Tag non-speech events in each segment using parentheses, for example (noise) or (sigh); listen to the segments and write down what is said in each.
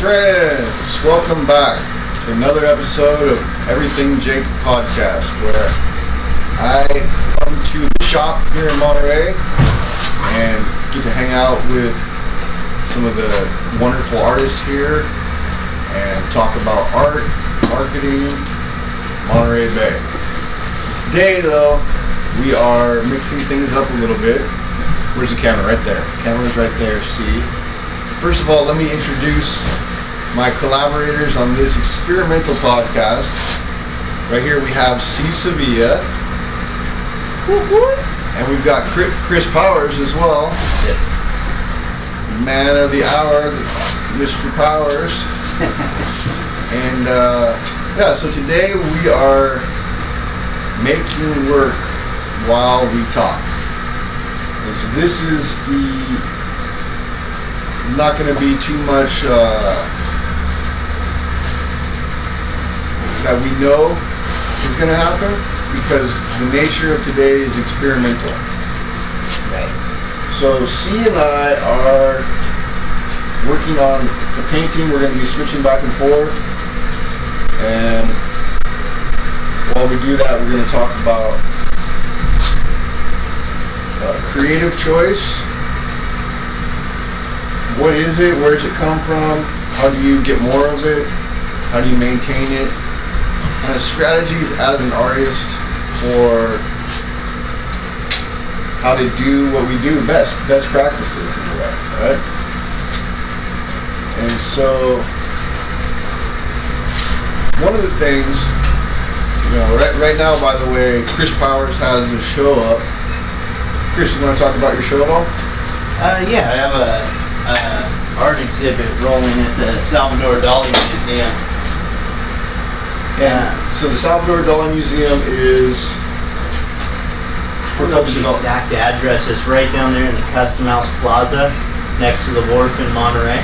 friends, welcome back to another episode of Everything Jake podcast, where I come to the shop here in Monterey and get to hang out with some of the wonderful artists here and talk about art, marketing, Monterey Bay. So today, though, we are mixing things up a little bit. Where's the camera? Right there. Camera's right there. See. First of all, let me introduce my collaborators on this experimental podcast. Right here we have Sea. Sevilla. And we've got Chris Powers as well. Man of the hour, Mr. Powers. (laughs) and uh, yeah, so today we are making work while we talk. And so this is the not going to be too much uh, that we know is going to happen because the nature of today is experimental. Right. So Sea and I are working on the painting. We're going to be switching back and forth. And while we do that, we're going to talk about uh, creative choice what is it? Where does it come from? How do you get more of it? How do you maintain it? Kind of strategies as an artist for how to do what we do best, best practices in a way, right? And so, one of the things, you know, right, right now, by the way, Chris Powers has a show up. Chris, you want to talk about your show at all? Uh, yeah, I have a uh, art exhibit rolling at the Salvador Dali Museum. Yeah. So the Salvador Dali Museum is. For the exact address is right down there in the Custom House Plaza, next to the wharf in Monterey.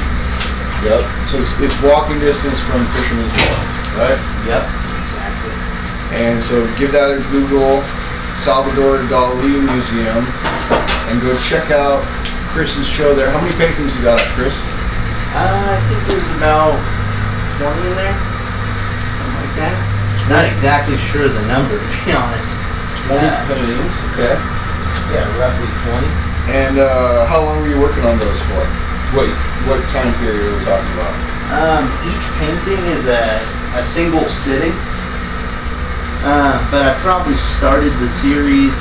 Yep. So it's, it's walking distance from Fisherman's Wharf, right? Yep. Exactly. And so give that a Google, Salvador Dali Museum, and go check out Chris's show there. How many paintings you got up, Chris? Uh, I think there's about 20 in there, something like that. Not exactly sure of the number, to be honest. 20 uh, paintings, okay. Yeah, roughly 20. And uh, how long were you working on those for? What what time period are we talking about? Um, each painting is a, a single sitting. Uh, but I probably started the series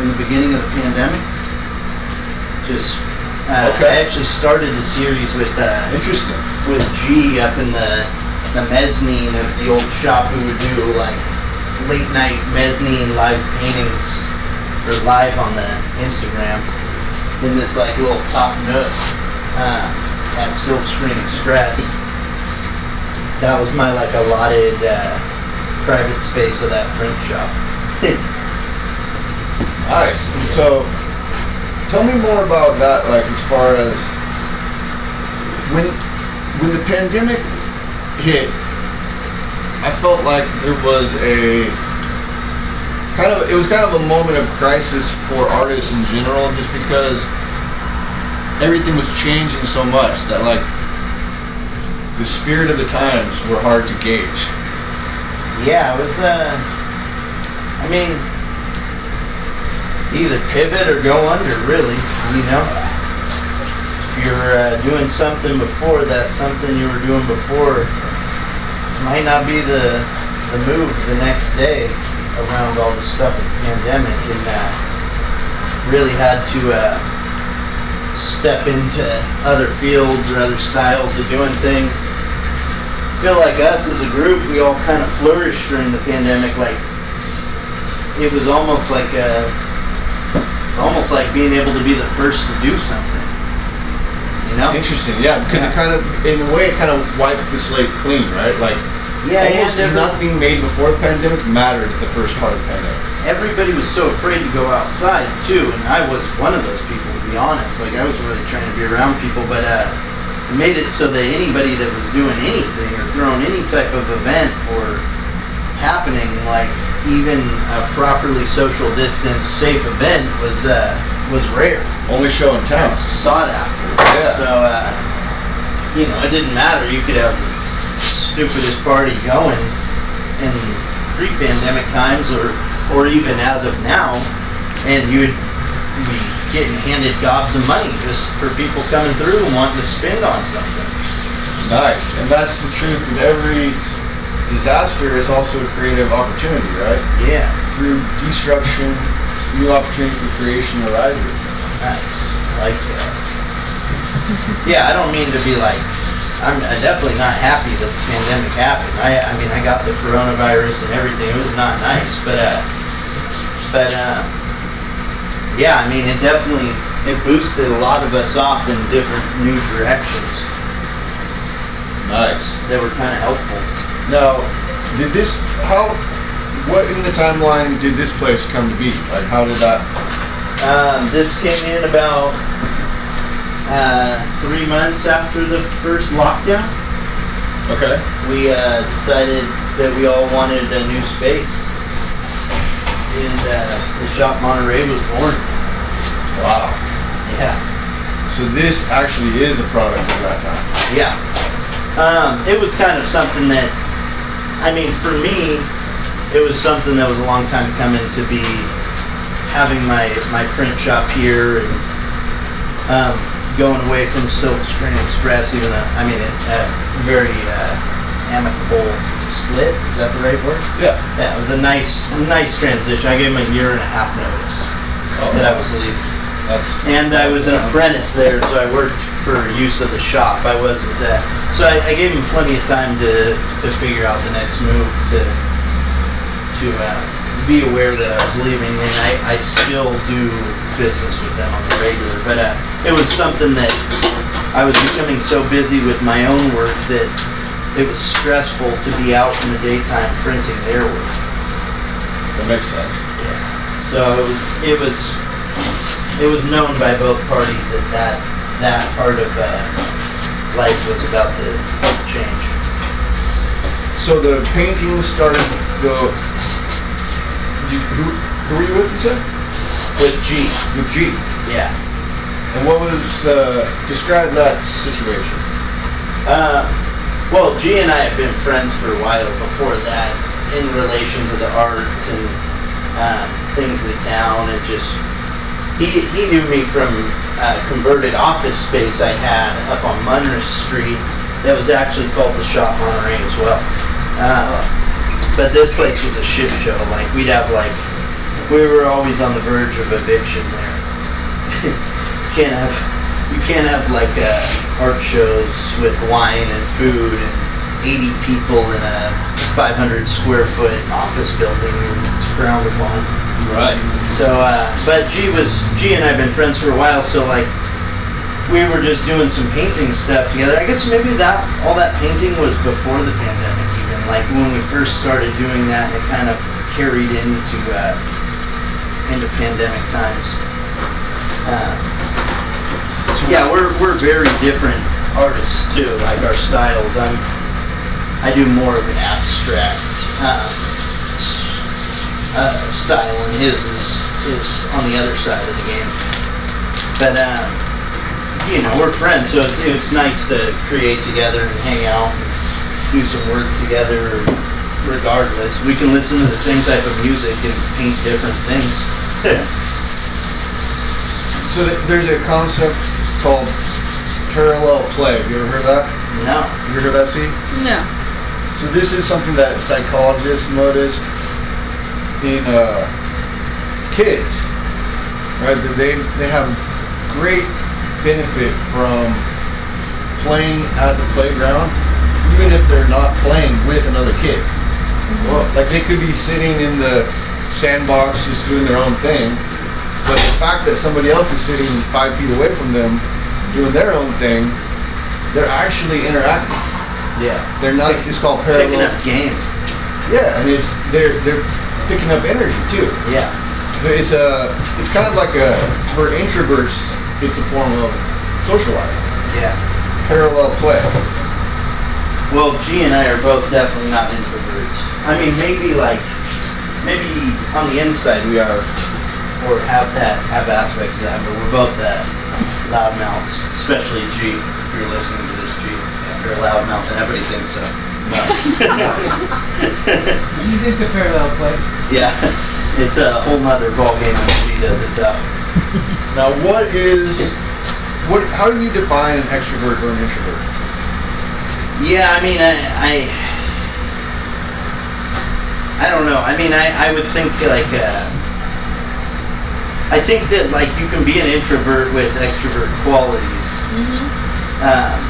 in the beginning of the pandemic. Just uh, okay. I actually started the series with uh, interesting with G up in the the mezzanine of the old shop who would do like late night mezzanine live paintings or live on the Instagram in this like little top nook uh, at Silver Screen Express. That was my like allotted uh, private space of that print shop. (laughs) nice. So tell me more about that. Like as far as when when the pandemic hit, I felt like there was a kind of it was kind of a moment of crisis for artists in general, just because everything was changing so much that like the spirit of the times were hard to gauge. Yeah, it was. Uh, I mean, either pivot or go under, really. You know, if you're uh, doing something before that, something you were doing before might not be the the move the next day around all the stuff with the pandemic, and uh, really had to uh, step into other fields or other styles of doing things. I feel like us as a group, we all kind of flourished during the pandemic. Like it was almost like a almost like being able to be the first to do something. You know? Interesting, yeah, because yeah. it kind of, in a way, it kind of wiped the slate clean, right? Like, yeah, almost yeah, nothing made before the pandemic mattered at the first part of the pandemic. Everybody was so afraid to go outside too, and I was one of those people, to be honest. Like, I was really trying to be around people, but uh, it made it so that anybody that was doing anything or throwing any type of event or happening, like even a properly social distance safe event was uh, was rare. Only show in town. Sought after. Yeah. So uh, you know, it didn't matter. You could have the stupidest party going in pre-pandemic times, or or even as of now, and you'd be getting handed gobs of money just for people coming through and wanting to spend on something. Nice. And that's the truth with every disaster is also a creative opportunity, right? Yeah. Through destruction, new opportunities for creation arises. Nice. I like that. Yeah, I don't mean to be like, I'm I'm definitely not happy that the pandemic happened. I, I mean, I got the coronavirus and everything. It was not nice, but, uh, but, uh, yeah, I mean, it definitely, it boosted a lot of us off in different new directions Nice. that were kind of helpful. Now, did this how what in the timeline did this place come to be? Like how did that Um, this came in about, uh, three months after the first lockdown. Okay. we uh, decided that we all wanted a new space. And uh, the shop Monterey was born. Wow. Yeah, So this actually is a product of that time. yeah. Um, it was kind of something that, I mean, for me, it was something that was a long time coming to be having my my print shop here and um, going away from Silk Screen Express. Even though, I mean, a very uh, amicable split. Is that the right word? Yeah. Yeah, it was a nice, nice transition. I gave him a year and a half notice Oh. that I was leaving. And I was an apprentice there, so I worked for use of the shop. I wasn't, uh, so I, I gave him plenty of time to, to figure out the next move to, to, uh, be aware that I was leaving, and I, I still do business with them on the regular, but, uh, it was something that I was becoming so busy with my own work that it was stressful to be out in the daytime printing their work. that makes sense. Yeah. So it was, it was, it was known by both parties that that, that part of, uh, life was about to change. So the painting started the you, who, who were you with you said? With G, With G. yeah. And what was uh describe that situation? Uh, well, G and I have been friends for a while before that, in relation to the arts and um, things in the town, and just he he knew me from uh, converted office space I had up on Munras Street that was actually called the Shop Monterey as well. Uh, but this place was a shit show. Like we'd have like we were always on the verge of eviction there. (laughs) can't have you can't have like uh, art shows with wine and food and 80 people in a 500 square foot office building. and It's frowned upon. Right. So, uh, but G was G and I've been friends for a while. So like we were just doing some painting stuff together. I guess maybe that all that painting was before the pandemic. Even like when we first started doing that, it kind of carried into uh, into pandemic times. Uh, yeah, we're we're very different artists too. Like our styles, I'm I do more of an abstract uh, uh, style, and his is is on the other side of the game. But uh, you know, we're friends, so it's, it's nice to create together and hang out and do some work together. Regardless, we can listen to the same type of music and paint different things. (laughs) So th- there's a concept called parallel play. Have you ever heard that? no. You ever heard that, Sea? No. So this is something that psychologists noticed in uh, kids, right? That they they have great benefit from playing at the playground, even if they're not playing with another kid. Well, like they could be sitting in the sandbox just doing their own thing, but the fact that somebody else is sitting five feet away from them doing their own thing, they're actually interacting. Yeah. They're not. It's called parallel. Picking up game. Yeah, and it's they're they're picking up energy too. Yeah. It's a it's kind of like a for introverts. It's a form of socializing. Yeah. Parallel play. Well, G and I are both definitely not introverts. I mean, maybe like, maybe on the inside we are, or have that, have aspects of that, but we're both that loudmouths, especially G, if you're listening to this, G. or loudmouth, and everybody thinks so. No. (laughs) He's into parallel play. Yeah, it's a whole nother ballgame when she does it though. Now, what is what? How do you define an extrovert or an introvert? Yeah, I mean, I, I, I don't know. I mean, I, I would think like, uh, I think that like you can be an introvert with extrovert qualities. Mhm. Um,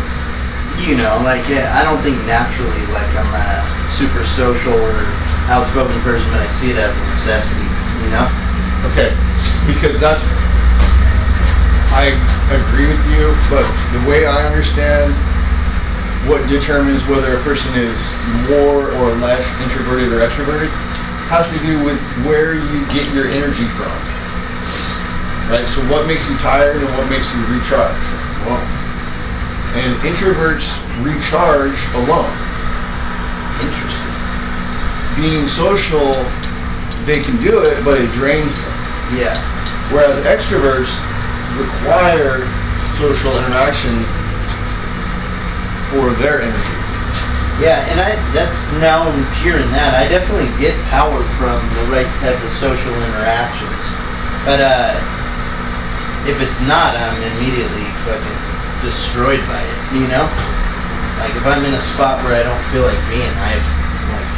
you know, like yeah, I don't think naturally like I'm a super social or outspoken person, but I see it as a necessity. You know? Okay, because that's I agree with you, but the way I understand what determines whether a person is more or less introverted or extroverted has to do with where you get your energy from. Right? So what makes you tired and what makes you recharge? Alone. And introverts recharge alone. Interesting. Being social, they can do it, but it drains them. Yeah. Whereas extroverts require social interaction for their energy. Yeah, and I that's now I'm hearing that. I definitely get power from the right type of social interactions. But uh if it's not, I'm immediately fucking destroyed by it, you know? Like if I'm in a spot where I don't feel like being, I like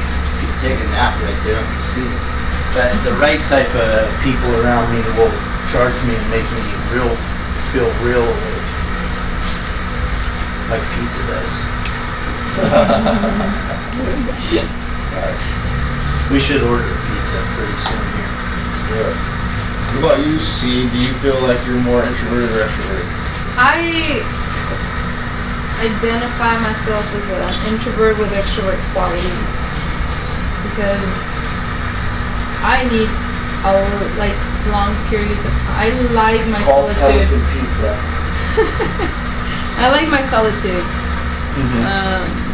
take a nap right there on the seat. But the right type of people around me will charge me and make me real feel real like, like pizza does. Yeah. (laughs) We should order pizza pretty soon here. Let's do it. What about you, Sea? Do you feel like you're more introverted or extroverted? I identify myself as an introvert with extrovert qualities because I need a like long periods of time. I like my Call solitude. Pizza. (laughs) I like my solitude. Mm-hmm. Um,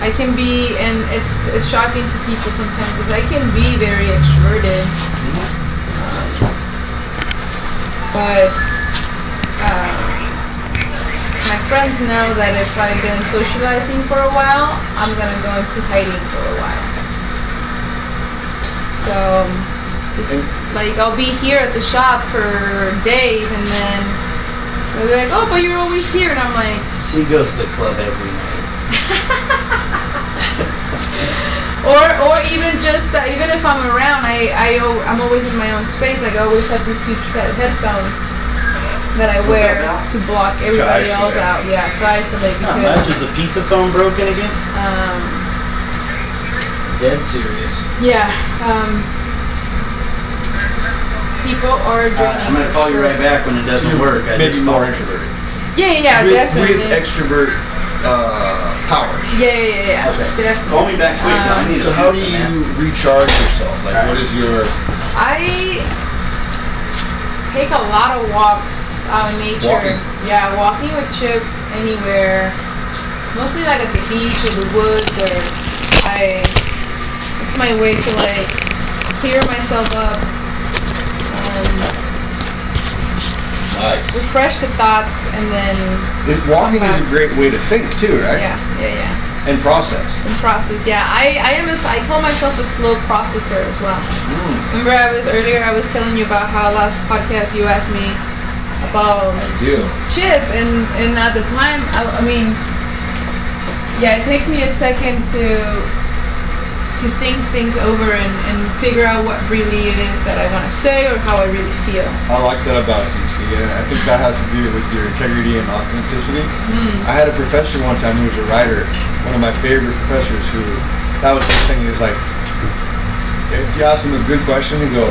I can be, and it's it's shocking to people sometimes because I can be very extroverted, um, but uh, my friends know that if I've been socializing for a while, I'm gonna go into hiding for a while. So, like, I'll be here at the shop for days, and then they'll be like, "Oh, but you're always here," and I'm like. She goes to the club every night. (laughs) or or even just that even if I'm around I, I I'm always in my own space like I always have these huge headphones that I wear to block everybody else out yeah to isolate Not much. Is the pizza phone broken again? um Dead serious. yeah um people are Uh, joining I'm gonna for call you right back when it doesn't You're work. I maybe just more called. introverted. yeah yeah, yeah with, definitely with extrovert uh, powers. yeah yeah yeah, yeah. Okay. definitely Call me back quick. Um, So how do you recharge yourself? Like, Alright. what is your I take a lot of walks out in nature. Walking? Yeah, walking with Chip anywhere. Mostly like at the beach or the woods or I it's my way to like clear myself up. Um, nice? refresh the thoughts and then It, walking is a great way to think too, right? yeah, yeah, yeah. And process. And process. Yeah, I, I am a, I call myself a slow processor as well. Mm, Remember I was earlier I was telling you about how last podcast you asked me about chip and and at the time I, I mean yeah it takes me a second to to think things over and, and figure out what really it is that I want to say or how I really feel. I like that about you, Sea, I think that has to do with your integrity and authenticity. Mm. I had a professor one time who was a writer, one of my favorite professors who, that was his thing, he was like, if you ask him a good question, he'd go,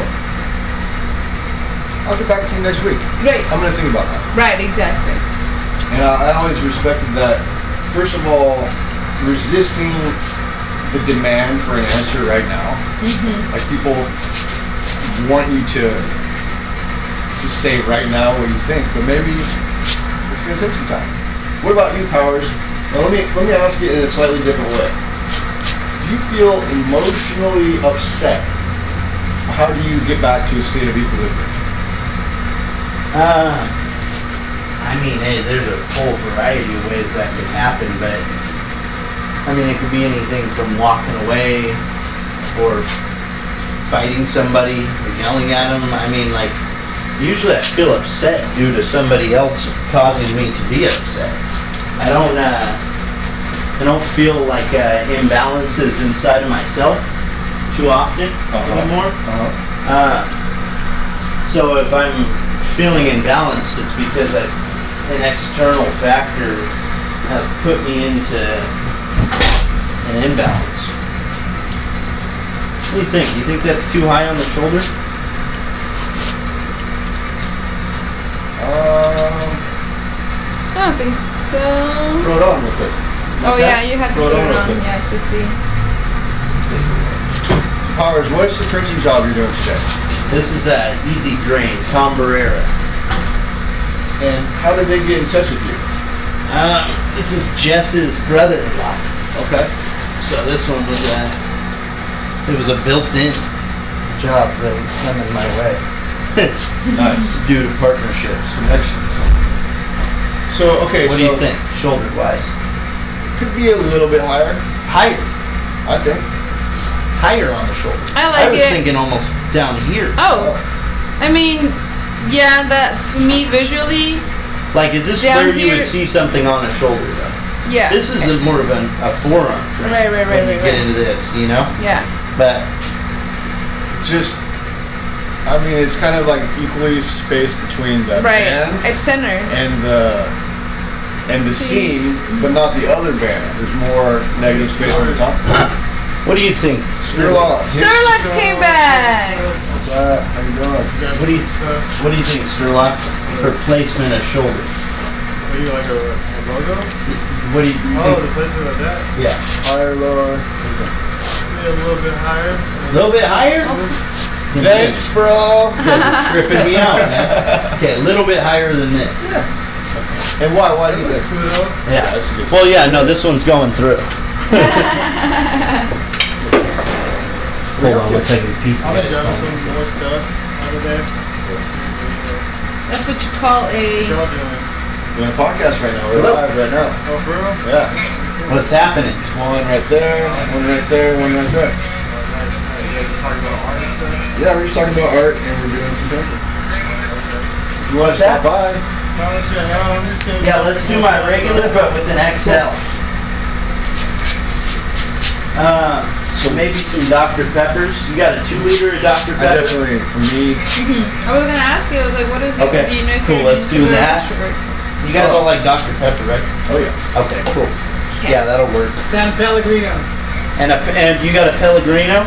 I'll get back to you next week. Right. I'm going to think about that. Right, exactly. And I, I always respected that, first of all, resisting the demand for an answer right now. Mhm. Like people want you to to say right now what you think, but maybe it's gonna take some time. What about you, Powers? Now let me let me ask it in a slightly different way. Do you feel emotionally upset? How do you get back to a state of equilibrium? Uh, I mean, hey, there's a whole variety of ways that can happen, but I mean, it could be anything from walking away or fighting somebody or yelling at them. I mean, like, usually I feel upset due to somebody else causing me to be upset. I don't, uh, I don't feel like uh, imbalances inside of myself too often Uh-huh. anymore. Uh-huh. Uh, so if I'm feeling imbalanced, it's because I, an external factor has put me into an imbalance. What do you think? You think that's too high on the shoulder? Um, I don't think so. throw it on real quick. Oh Like yeah, you have to Throw put it on on, yeah, to see. Powers, what's the printing job you're doing today? This is uh, Easy Drain, Tom Barrera. And how did they get in touch with you? Um, this is Jess's brother-in-law. Okay. So this one was a, it was a built-in job that was coming my way. (laughs) Nice. Due to partnerships. Connections. So, okay, What so do you think, shoulder-wise? could be a little bit higher, Higher, I think. higher on the shoulder. I like it. I was it. thinking almost down here. Oh, I mean, yeah, that to me visually, Like, is this Down where you here- would see something on a shoulder though? yeah. This is a, more of an, a forearm. joint Right, right, right, When you right, get right. into this, you know. yeah. But Just, I mean, it's kind of like equally spaced between the Right. band It's centered. and the and the See? seam, but not the other band. There's more negative space on the top. what do you think? Sturlock. Sturlux came back. What's? How you doing? What do you What do you think, Sturlock, for placement of shoulder? What do you like a, a logo? What do you Oh, the think? placement of that. Yeah, Higher, lower. Maybe a little bit higher. a little bit higher. Thanks, bro. You guys are tripping me out, man. (laughs) Okay, a little bit higher than this. And why? Why do It you looks think? cool though. Yeah. that's good. Well, yeah, no, this one's going through. (laughs) (laughs) Hold on, we're taking pizza. I'll be guys. grabbing some more stuff out of there. That's what you call What a. y'all doing? Doing a podcast right now. We're Hello. live right now. Oh, for real? Yeah. What's happening? One right there, one right there, one right there. Nice. You guys talking about art and stuff? Yeah, we're just talking about art and we're doing some painting. If you want to stop that? by, No, shit, no, I'm just saying- Yeah, let's do my regular, but with an XL. Uh, so maybe some Dr. Peppers. You got a two liter of Dr. I Pepper? definitely, for me, Mhm. I was gonna ask you. I was like, what is it? Okay, Do you know if cool, you're let's do introvert that. You guys all like Dr. Pepper, right? oh yeah. Okay, cool. Yeah, that'll work. San Pellegrino. And a, and you got a Pellegrino?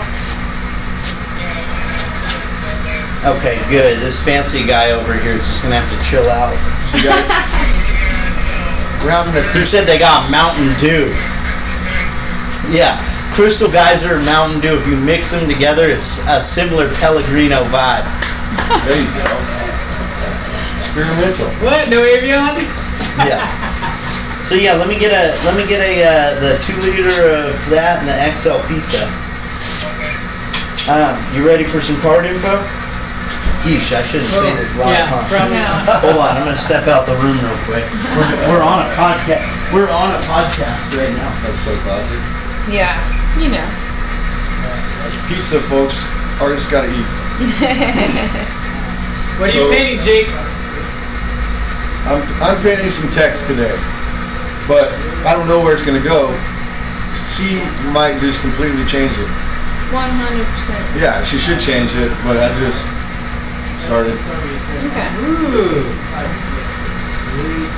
Okay, good. This fancy guy over here is just gonna have to chill out. So you guys, (laughs) we're having a Who said they got Mountain Dew? Yeah, Crystal Geyser and Mountain Dew. If you mix them together, it's a similar Pellegrino vibe. There you go. Experimental. What? No Avion? Yeah. (laughs) So yeah, let me get a let me get a uh, the two liter of that and the XL pizza. Um, you ready for some card info? Yeesh, I shouldn't say this live. Yeah, huh? from- No. Hold on, I'm gonna step out the room real quick. We're, we're on a podcast. We're on a podcast right now. That's so classic. Yeah, you know. Pizza, folks. Artists gotta eat. (laughs) What are you So- painting, Jake? I'm, I'm painting some text today, but I don't know where it's gonna go. Sea might just completely change it. One hundred percent. Yeah, she should change it, but I just started. Okay. Ooh. Sweet.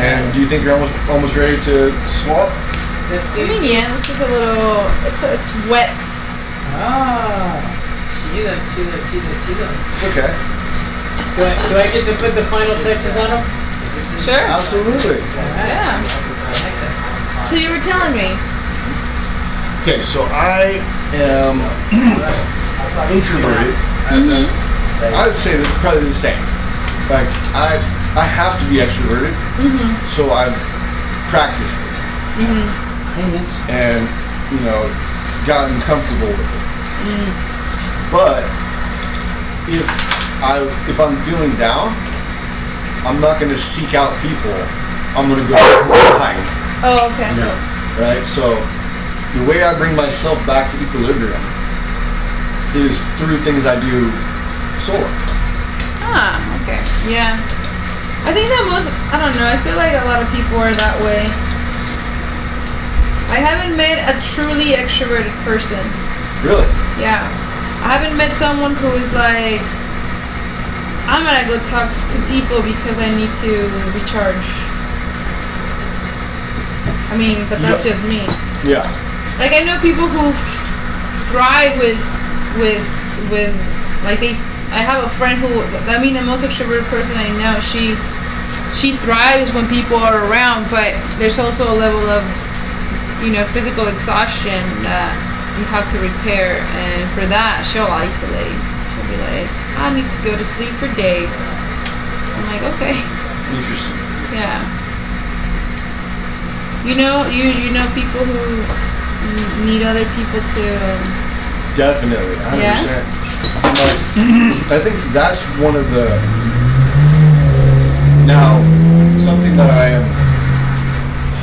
And do you think you're almost almost ready to swap? Let's I mean, yeah, this is a little. It's it's wet. Ah. Chido, chido, chido, chido. It's okay. Do I, do I get to put the final touches on them? Sure. Absolutely. Yeah. So you were telling me. Okay, so I am (clears throat) introverted. Mm-hmm. I would say that probably the same. Like I I have to be extroverted, mm-hmm. so I've practiced it And you know gotten comfortable with it. Mm. But if I if I'm feeling down, I'm not gonna seek out people. I'm gonna go hide, Oh, okay. No. right? So the way I bring myself back to equilibrium is through things I do solo. Ah, okay. Yeah. I think that most, I don't know, I feel like a lot of people are that way. I haven't met a truly extroverted person. Really? Yeah. I haven't met someone who is like, I'm gonna go talk to people because I need to recharge. I mean, but that's Yeah. just me. Yeah. Like I know people who thrive with with with like they I have a friend who I mean the most extroverted person I know she she thrives when people are around but there's also a level of you know physical exhaustion that you have to repair and for that she'll isolate she'll be like I need to go to sleep for days I'm like okay Interesting. yeah you know you you know people who need other people to um, Definitely, 100%. Yeah? Like, I think that's one of the. Now, something that I am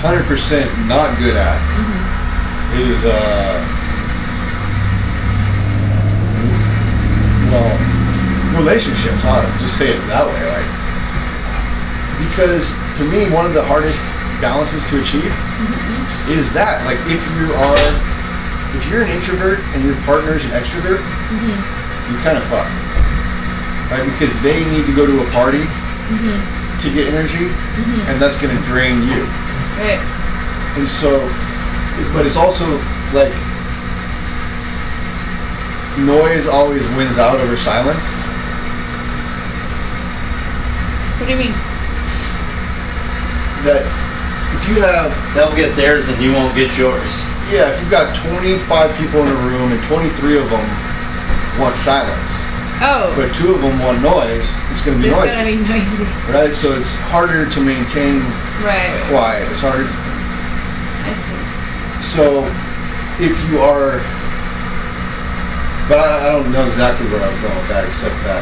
100% not good at is, uh. Well, relationships. I'll just say it that way. Like, because to me, one of the hardest balances to achieve is that. Like, if you are if you're an introvert and your partner's an extrovert, mhm you're kind of fuck, Right? Because they need to go to a party mhm to get energy, Mhm. and that's going to drain you. right And so, but it's also like noise always wins out over silence. what do you mean That if you have, They'll get theirs and you won't get yours. yeah, if you've got 25 people in a room and 23 of them want silence, oh but two of them want noise, it's going to be it's noisy. It's gonna be noisy right? So it's harder to maintain right, right. quiet. It's harder. I see So if you are, but I, I don't know exactly where I was going with that, except that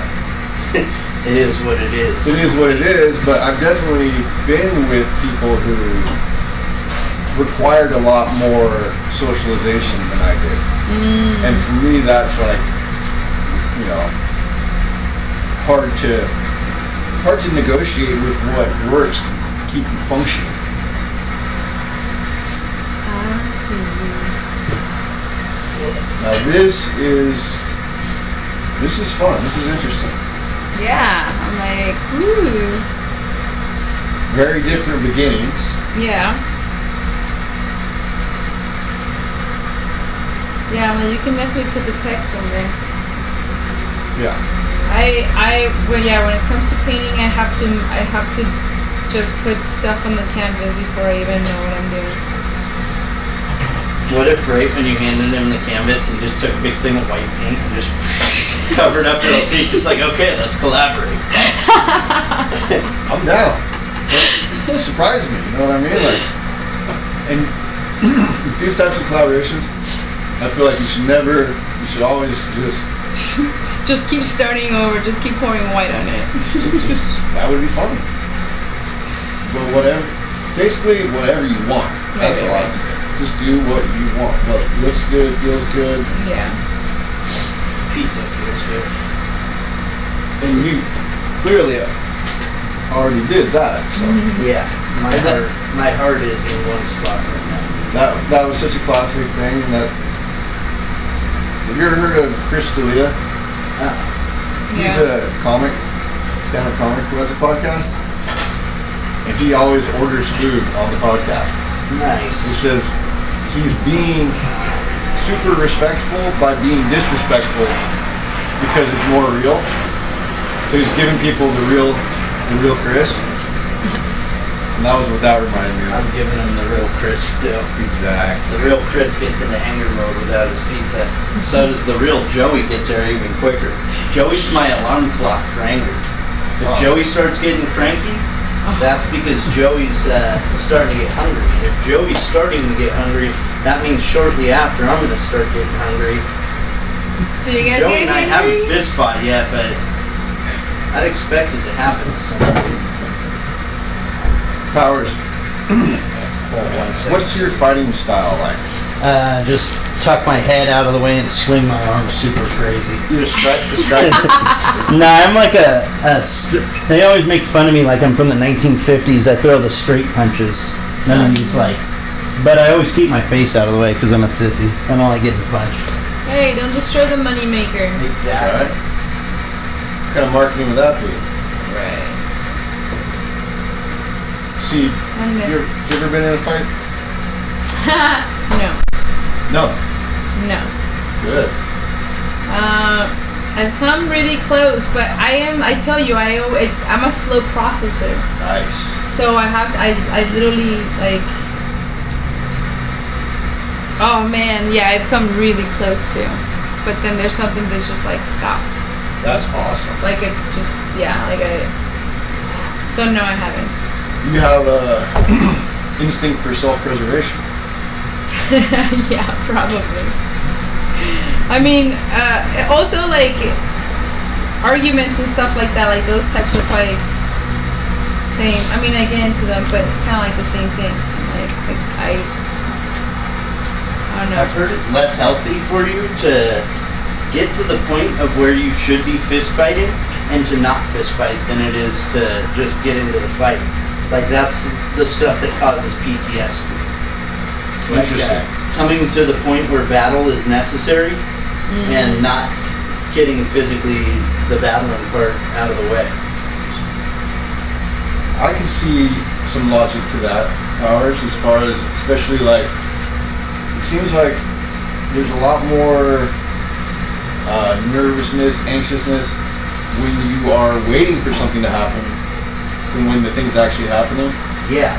(laughs) it is what it is. it is what it is. But I've definitely been with people who required a lot more socialization than I did, mm. and for me, that's like, you know, hard to hard to negotiate with what works to keep you functioning. I see Now this is this is fun. This is interesting. yeah I'm like ooh Very different beginnings. yeah yeah well you can definitely put the text on there Yeah. I I well yeah when it comes to painting I have to I have to just put stuff on the canvas before I even know what I'm doing. What if right when you handed him the canvas, he just took a big thing of white paint and just (laughs) covered up the whole piece? Just like, okay, let's collaborate. (laughs) I'm down. It surprised me. You know what I mean? Like, and (clears throat) these types of collaborations, I feel like you should never. You should always just. (laughs) just keep starting over. Just keep pouring white on it. (laughs) That would be fun. But whatever. Basically, whatever you want. That's Right, all right, I'd say. Just do what you want. What looks good, feels good, yeah. Pizza feels good. and you clearly already did that. So. Mhm. Yeah, my And heart, my heart is in one spot right now. That that was such a classic thing. That have you ever heard of Chris D'Elia? Uh, He's Yeah. a comic, stand-up comic who has a podcast, and he always orders food on the podcast. Nice. He says he's being super respectful by being disrespectful because it's more real. So he's giving people the real, the real Chris. And that was what that reminded me I'm giving him the real Chris still. Exactly. The real Chris gets into anger mode without his pizza. So does the real Joey gets there even quicker. Joey's my alarm clock for anger. If Oh. Joey starts getting cranky, that's because Joey's uh, starting to get hungry. And if Joey's starting to get hungry, that means shortly after I'm going to start getting hungry. Do you guys Joey get and I hungry? haven't fist fought yet, but I'd expect it to happen at some point. Powers. Hold on one second. What's your fighting style like? Uh, just tuck my head out of the way and swing my arms super crazy. You just strike, just strike. (laughs) nah, I'm like a, a str- they always make fun of me like I'm from the 1950s. I throw the straight punches. None of these like, but I always keep my face out of the way because I'm a sissy. I don't like getting punched. Hey, don't destroy the moneymaker. Alright. What kind of marketing would that be? Right. Sea, you, you ever been in a fight? (laughs) no, No. no. Good. Uh, I've come really close, but I am. I tell you, I I'm a slow processor. Nice. So I have. I I literally like. Oh man, yeah, I've come really close to, but then there's something that's just like stop. That's awesome. Like it just yeah, like I. So no, I haven't. You have a (clears throat) instinct for self-preservation. (laughs) yeah, probably. I mean, uh, also like arguments and stuff like that, like those types of fights. Same. I mean, I get into them, but it's kind of like the same thing. Like, like I, I don't know. I've heard it's less healthy for you to get to the point of where you should be fist fighting and to not fist fight than it is to just get into the fight. Like that's the stuff that causes PTSD. Like, uh, Interesting. coming to the point where battle is necessary Mhm. and not getting physically the battling part out of the way. I can see some logic to that, Powers, as far as especially like it seems like there's a lot more uh, nervousness, anxiousness when you are waiting for something to happen than when the thing's actually happening. Yeah.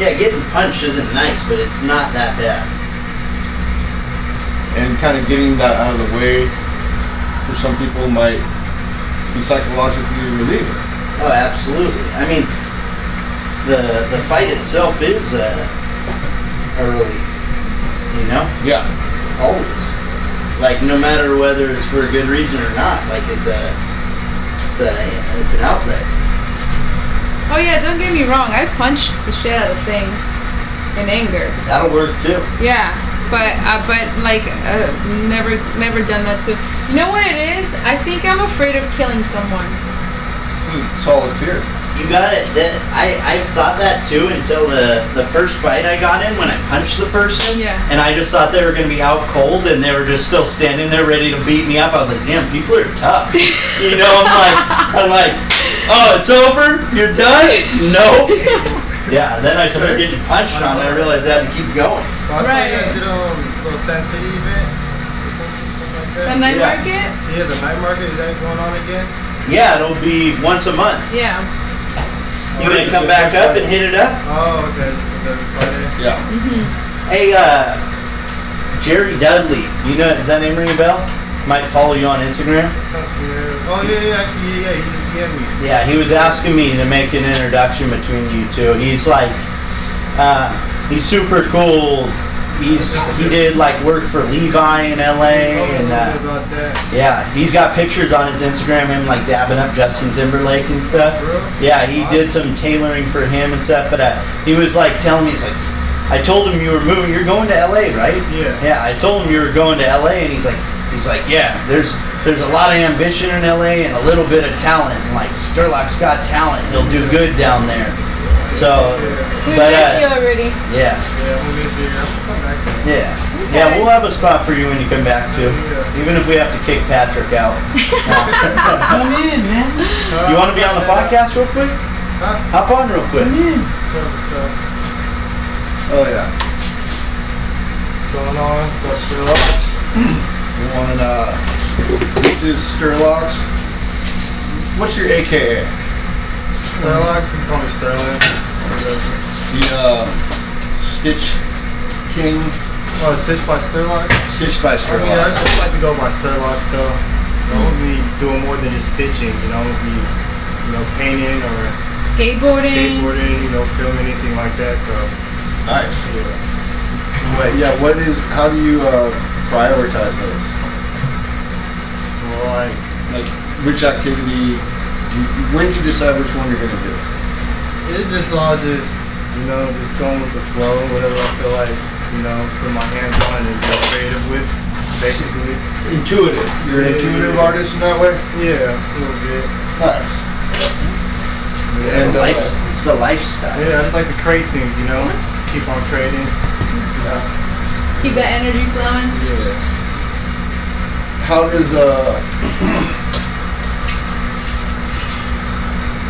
Yeah, getting punched isn't nice, but it's not that bad. And kind of getting that out of the way for some people might be psychologically relieving. Oh, absolutely. I mean, the the fight itself is a, a relief. You know, Yeah. always. Like no matter whether it's for a good reason or not, like it's a it's a it's an outlet. Oh yeah, don't get me wrong. I punched the shit out of things in anger. That'll work too. Yeah, but uh, but like uh, never never done that too. You know what it is? I think I'm afraid of killing someone. A solid fear. You got it. That I I've thought that too until the the first fight I got in when I punched the person. Yeah. And I just thought they were gonna be out cold and they were just still standing there ready to beat me up. I was like, damn, people are tough. you know, I'm like I'm like, oh, it's over. You're done. No. Yeah. Then I started getting punched on. and I realized I had to keep going. I saw you Right. guys did a little Sand event or something, something like that. The night Yeah. market? Yeah, the night market is that going on again? Yeah, it'll be once a month. Yeah. You gonna come back up and hit it up? Oh, okay. Is that Friday? Yeah. Mhm. Hey, uh, Jerry Dudley. You know, does that name ring a bell? Might follow you on Instagram. Sounds familiar. Oh yeah, yeah. Actually, yeah, yeah. He just DM'd me. Yeah, he was asking me to make an introduction between you two. He's like, uh, he's super cool. He's he did like work for Levi in LA and uh, yeah, he's got pictures on his Instagram him like dabbing up Justin Timberlake and stuff. Yeah, he did some tailoring for him and stuff. But uh, he was like telling me, he's like, I told him you were moving. You're going to LA, right? Yeah. Yeah, I told him you were going to LA, and he's like, he's like, yeah. There's there's a lot of ambition in LA and a little bit of talent. And like Sturlock's got talent. He'll do good down there. So, We but miss you uh, already. yeah, Yeah, we'll miss you. I'm come back. yeah, Okay. yeah. We'll have a spot for you when you come back too, even if we have to kick Patrick out. (laughs) Come in, man. you want to be on the podcast real quick? Huh? Hop on real quick. Come in. So, so, Oh yeah. what's going on? What's Sherlock's? We want uh, this is Sturlocks. What's your AKA? Sherlock's, you call me Sterling. Whatever. The uh, Stitch King, Oh, it's Stitched by Sterlock? Stitch by I mean, I just like to go by Sterlock stuff. I won't be doing more than just stitching, you know, I won't be, you know, painting or Skateboarding. skateboarding, you know, filming anything like that, so, Nice. yeah. Wait, yeah. What is? How do you uh, prioritize those? Well, like, Like which activity Do you, when do you decide which one you're gonna do? It's just all just, you know, just going with the flow, whatever I feel like, you know, put my hands on and get creative with, basically. Intuitive. You're an Yeah, intuitive yeah. artist in that way. Yeah, a little bit. Nice. Yeah, And, it's, a uh, life, it's a lifestyle. yeah, I just like to create things, you know, keep on creating. Yeah. Keep that energy flowing. Yeah. How does uh?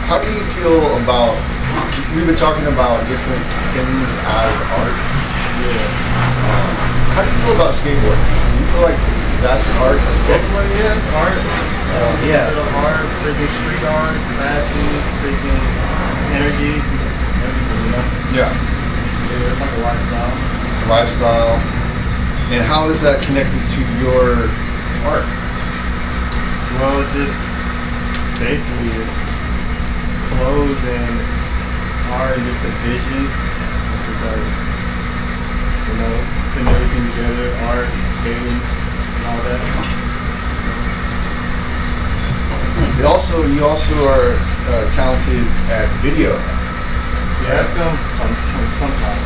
How do you feel about? We've been talking about different things as art. Yeah. Um, how do you feel about skateboarding? Do you feel like that's art as well? Skateboard, yeah, it's art. Oh, yeah. Art, freaking street art, fashion, freaking energy, everything, you know? Yeah. Yeah, it's like a lifestyle. It's a lifestyle. And how is that connected to your art? Well, it just basically just clothes and art and just a vision. It's like, you know, putting everything together, art, skating, and all that. You also, you also are uh, talented at video. Yeah, I film sometimes.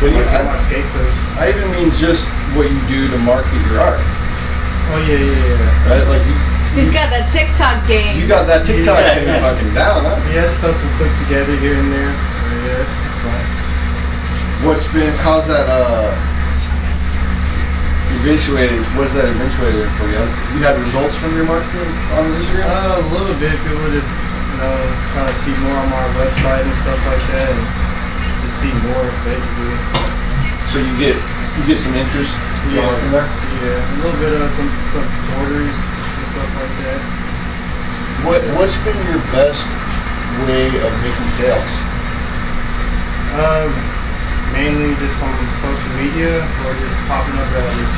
But you- I- my skate clips. I even mean just what you do to market your art, Oh yeah, yeah, yeah. right? Like you, He's got that TikTok game. you got that TikTok Yeah. thing fucking down, huh? Yeah, just throw some clips together here and there. Yeah, fun. What's been, how's that, uh, eventuated, what's that eventuated for you? You had results from your marketing on Instagram? Uh, a little bit. People just, you know, kind of see more on my website and stuff like that, and just see more basically. so you get, you get some interest Yeah, from there? yeah, a little bit of some some orders and stuff like that. What, what's been your best way of making sales? Um, mainly just from social media or just popping up at just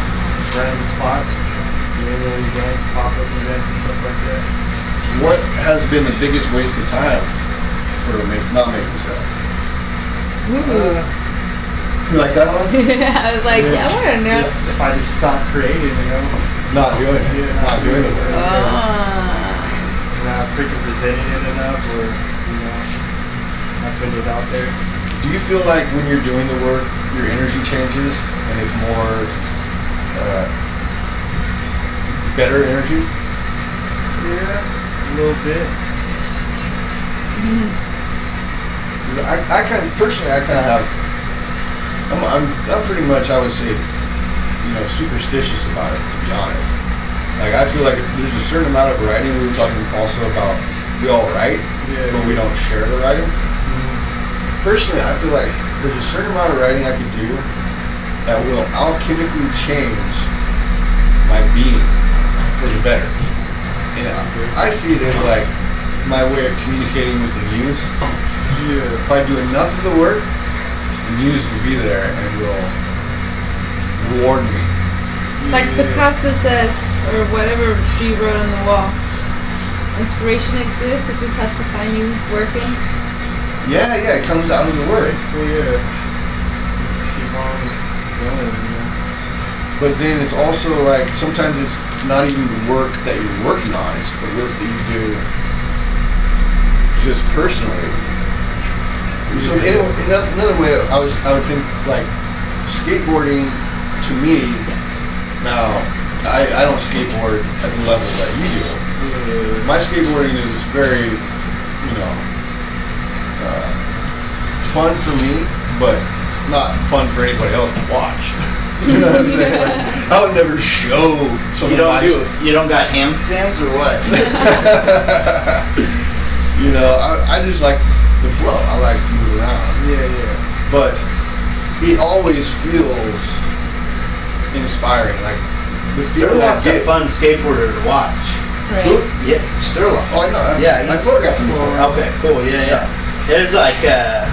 random spots. You know, little events, pop up events and stuff like that. What has been the biggest waste of time for make, not making sales? Ooh. You like that one? Yeah, (laughs) I was like, yeah, I want to know. If, if I just stop creating, you know, Not doing it. Yeah, Not not doing doing it. it. Ah. not freaking presenting it enough, or you know, not putting it out there. Do you feel like when you're doing the work, your energy changes and it's more uh, better energy? Yeah, a little bit. 'Cause I, I kind of personally, I kind of have. I'm, I'm, I'm pretty much, I would say, you know, superstitious about it. To be honest, like I feel like there's a certain amount of writing. We were talking also about we all write, Yeah. but we don't share the writing. Mm-hmm. Personally, I feel like there's a certain amount of writing I could do that will alchemically change my being for the better. And I see it as like my way of communicating with the muse. Yeah. If I do enough of the work, the muse will be there and will reward me. Like Picasso says, or whatever she wrote on the wall. Inspiration exists, it just has to find you working. Yeah, yeah, it comes out of the work. Basically, yeah. Just keep on going, you know. But then it's also like sometimes it's not even the work that you're working on, it's the work that you do just personally. So in, in another way, I was I would think like skateboarding to me now. I, I don't skateboard at the level that you do. My skateboarding is very, you know, uh, fun for me, but not fun for anybody else to watch. (laughs) you know what I'm saying? Like, (laughs) I would never show someone You don't do you don't got handstands or what? (laughs) you know, I, I just like the flow. I like to move around. Yeah, yeah. But it always feels inspiring. Like the feeling I Sturlock's a get. fun skateboarder to watch. Right. Who? Yeah, Sturlock. Oh, I know. I- Yeah, I he's- photographed him before. Okay, cool. Yeah, yeah. There's like uh,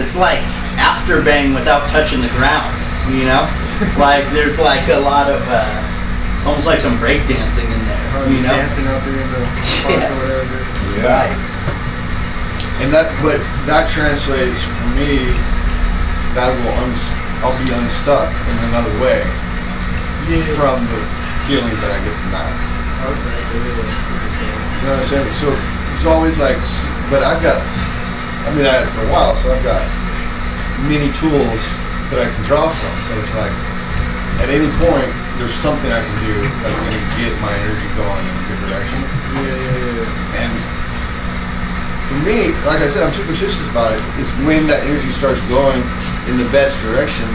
it's like after bang without touching the ground. You know, (laughs) like there's like a lot of uh, almost like some break You know, dancing out there in the (laughs) park Yeah. or whatever. Yeah. And that, but that translates for me. That will uns, I'll be unstuck in another way Yeah. from the feeling that I get from that. Okay. You know what I'm saying? So it's always like, but I've got, I mean, I had it for a while, so I've got many tools that I can draw from. So it's like, at any point, there's something I can do that's going to get my energy going in a good direction. Yeah, yeah, yeah. And for me, like I said, I'm superstitious about it. It's when that energy starts going in the best direction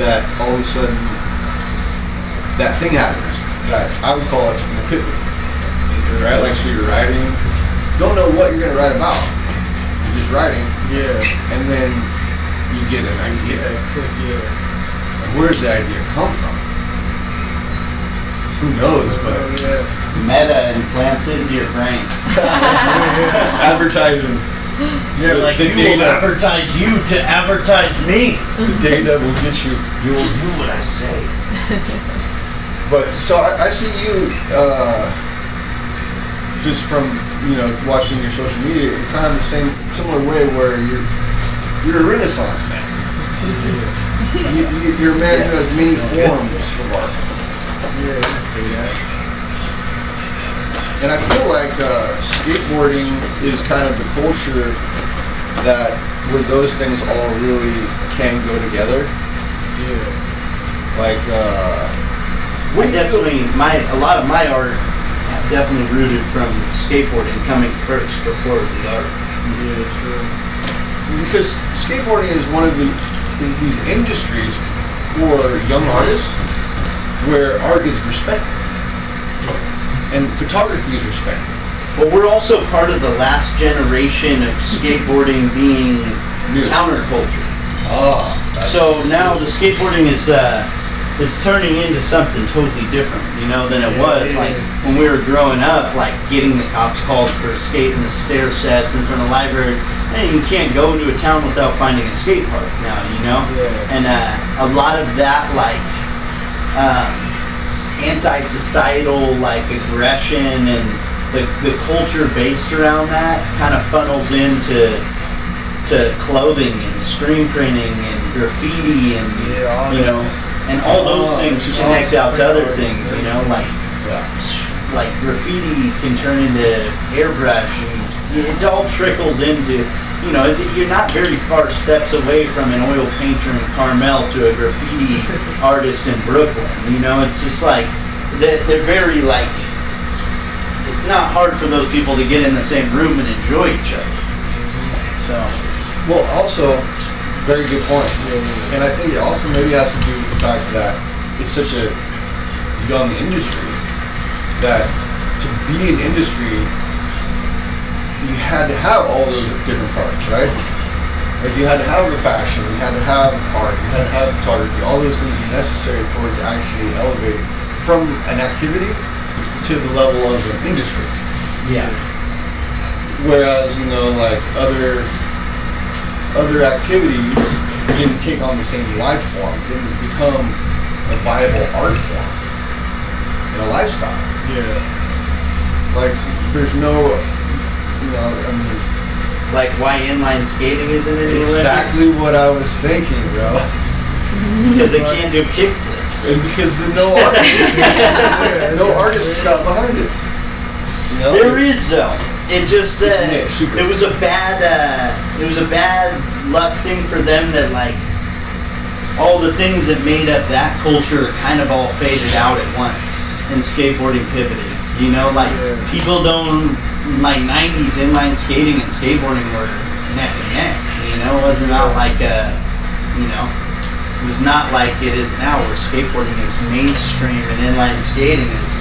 that all of a sudden that thing happens. That I would call it an epiphany. Right? Like so you're writing, don't know what you're gonna write about. You're just writing, Yeah. and then you get an idea. Yeah, yeah. Where does the idea come from? Who knows? Oh, But. Meta implants it into your brain. advertising. They're The- like, the you will advertise you to advertise me. The data will get you. You will do what I say. But so I, I see you uh, just from you know watching your social media in kind of the same similar way where you're you're a Renaissance man. (laughs) You, you, you're a man who has many forms of art, Yeah, you can that. and I feel like uh, skateboarding is kind of the culture that where those things all really can go together. Yeah. Like, uh, I what do you feel- definitely my a lot of my art is definitely rooted from skateboarding coming first before the art. Yeah, true. because skateboarding is one of the these industries for young artists where art is respected and photography is respected. But we're also part of the last generation of skateboarding being New. counterculture. Ah, So now the skateboarding is uh, is turning into something totally different, you know, than it Yeah, was. Like when we were growing up, like getting the cops called for skating the stair sets in front of the library. And you can't go into a town without finding a skate park now, you know. Yeah. And uh, a lot of that, like um, anti-societal, like aggression and the the culture based around that, kind of funnels into to clothing and screen printing and graffiti and Yeah, all you know and all those Oh, things connect out to other things you know like yeah. like graffiti can turn into airbrush and it all trickles into you know it's, you're not very far steps away from an oil painter in Carmel to a graffiti (laughs) artist in Brooklyn you know it's just like they're, they're very like it's not hard for those people to get in the same room and enjoy each other so Well, also, very good point. Yeah, yeah. And I think it also maybe has to do with the fact that it's such a young industry that to be an industry, you had to have all those different parts, right? Like you had to have the fashion, you had to have art, you had to have photography, all those things are necessary for it to actually elevate from an activity to the level of an industry. yeah Whereas, you know, like other other activities didn't take on the same life form, didn't become a viable art form and a lifestyle. Yeah. Like there's no you know, I mean like why inline skating isn't in the exactly what I was thinking, bro. because they can't do kickflips. And because no artist (laughs) no artist got behind it. You know? There is though. It just uh, it was a bad uh, it was a bad luck thing for them that like all the things that made up that culture kind of all faded out at once and skateboarding pivoted. You know, like Yeah. people don't like '90s inline skating and skateboarding were neck and neck. You know, it wasn't not like uh, you know, it was not like it is now where skateboarding is mainstream and inline skating is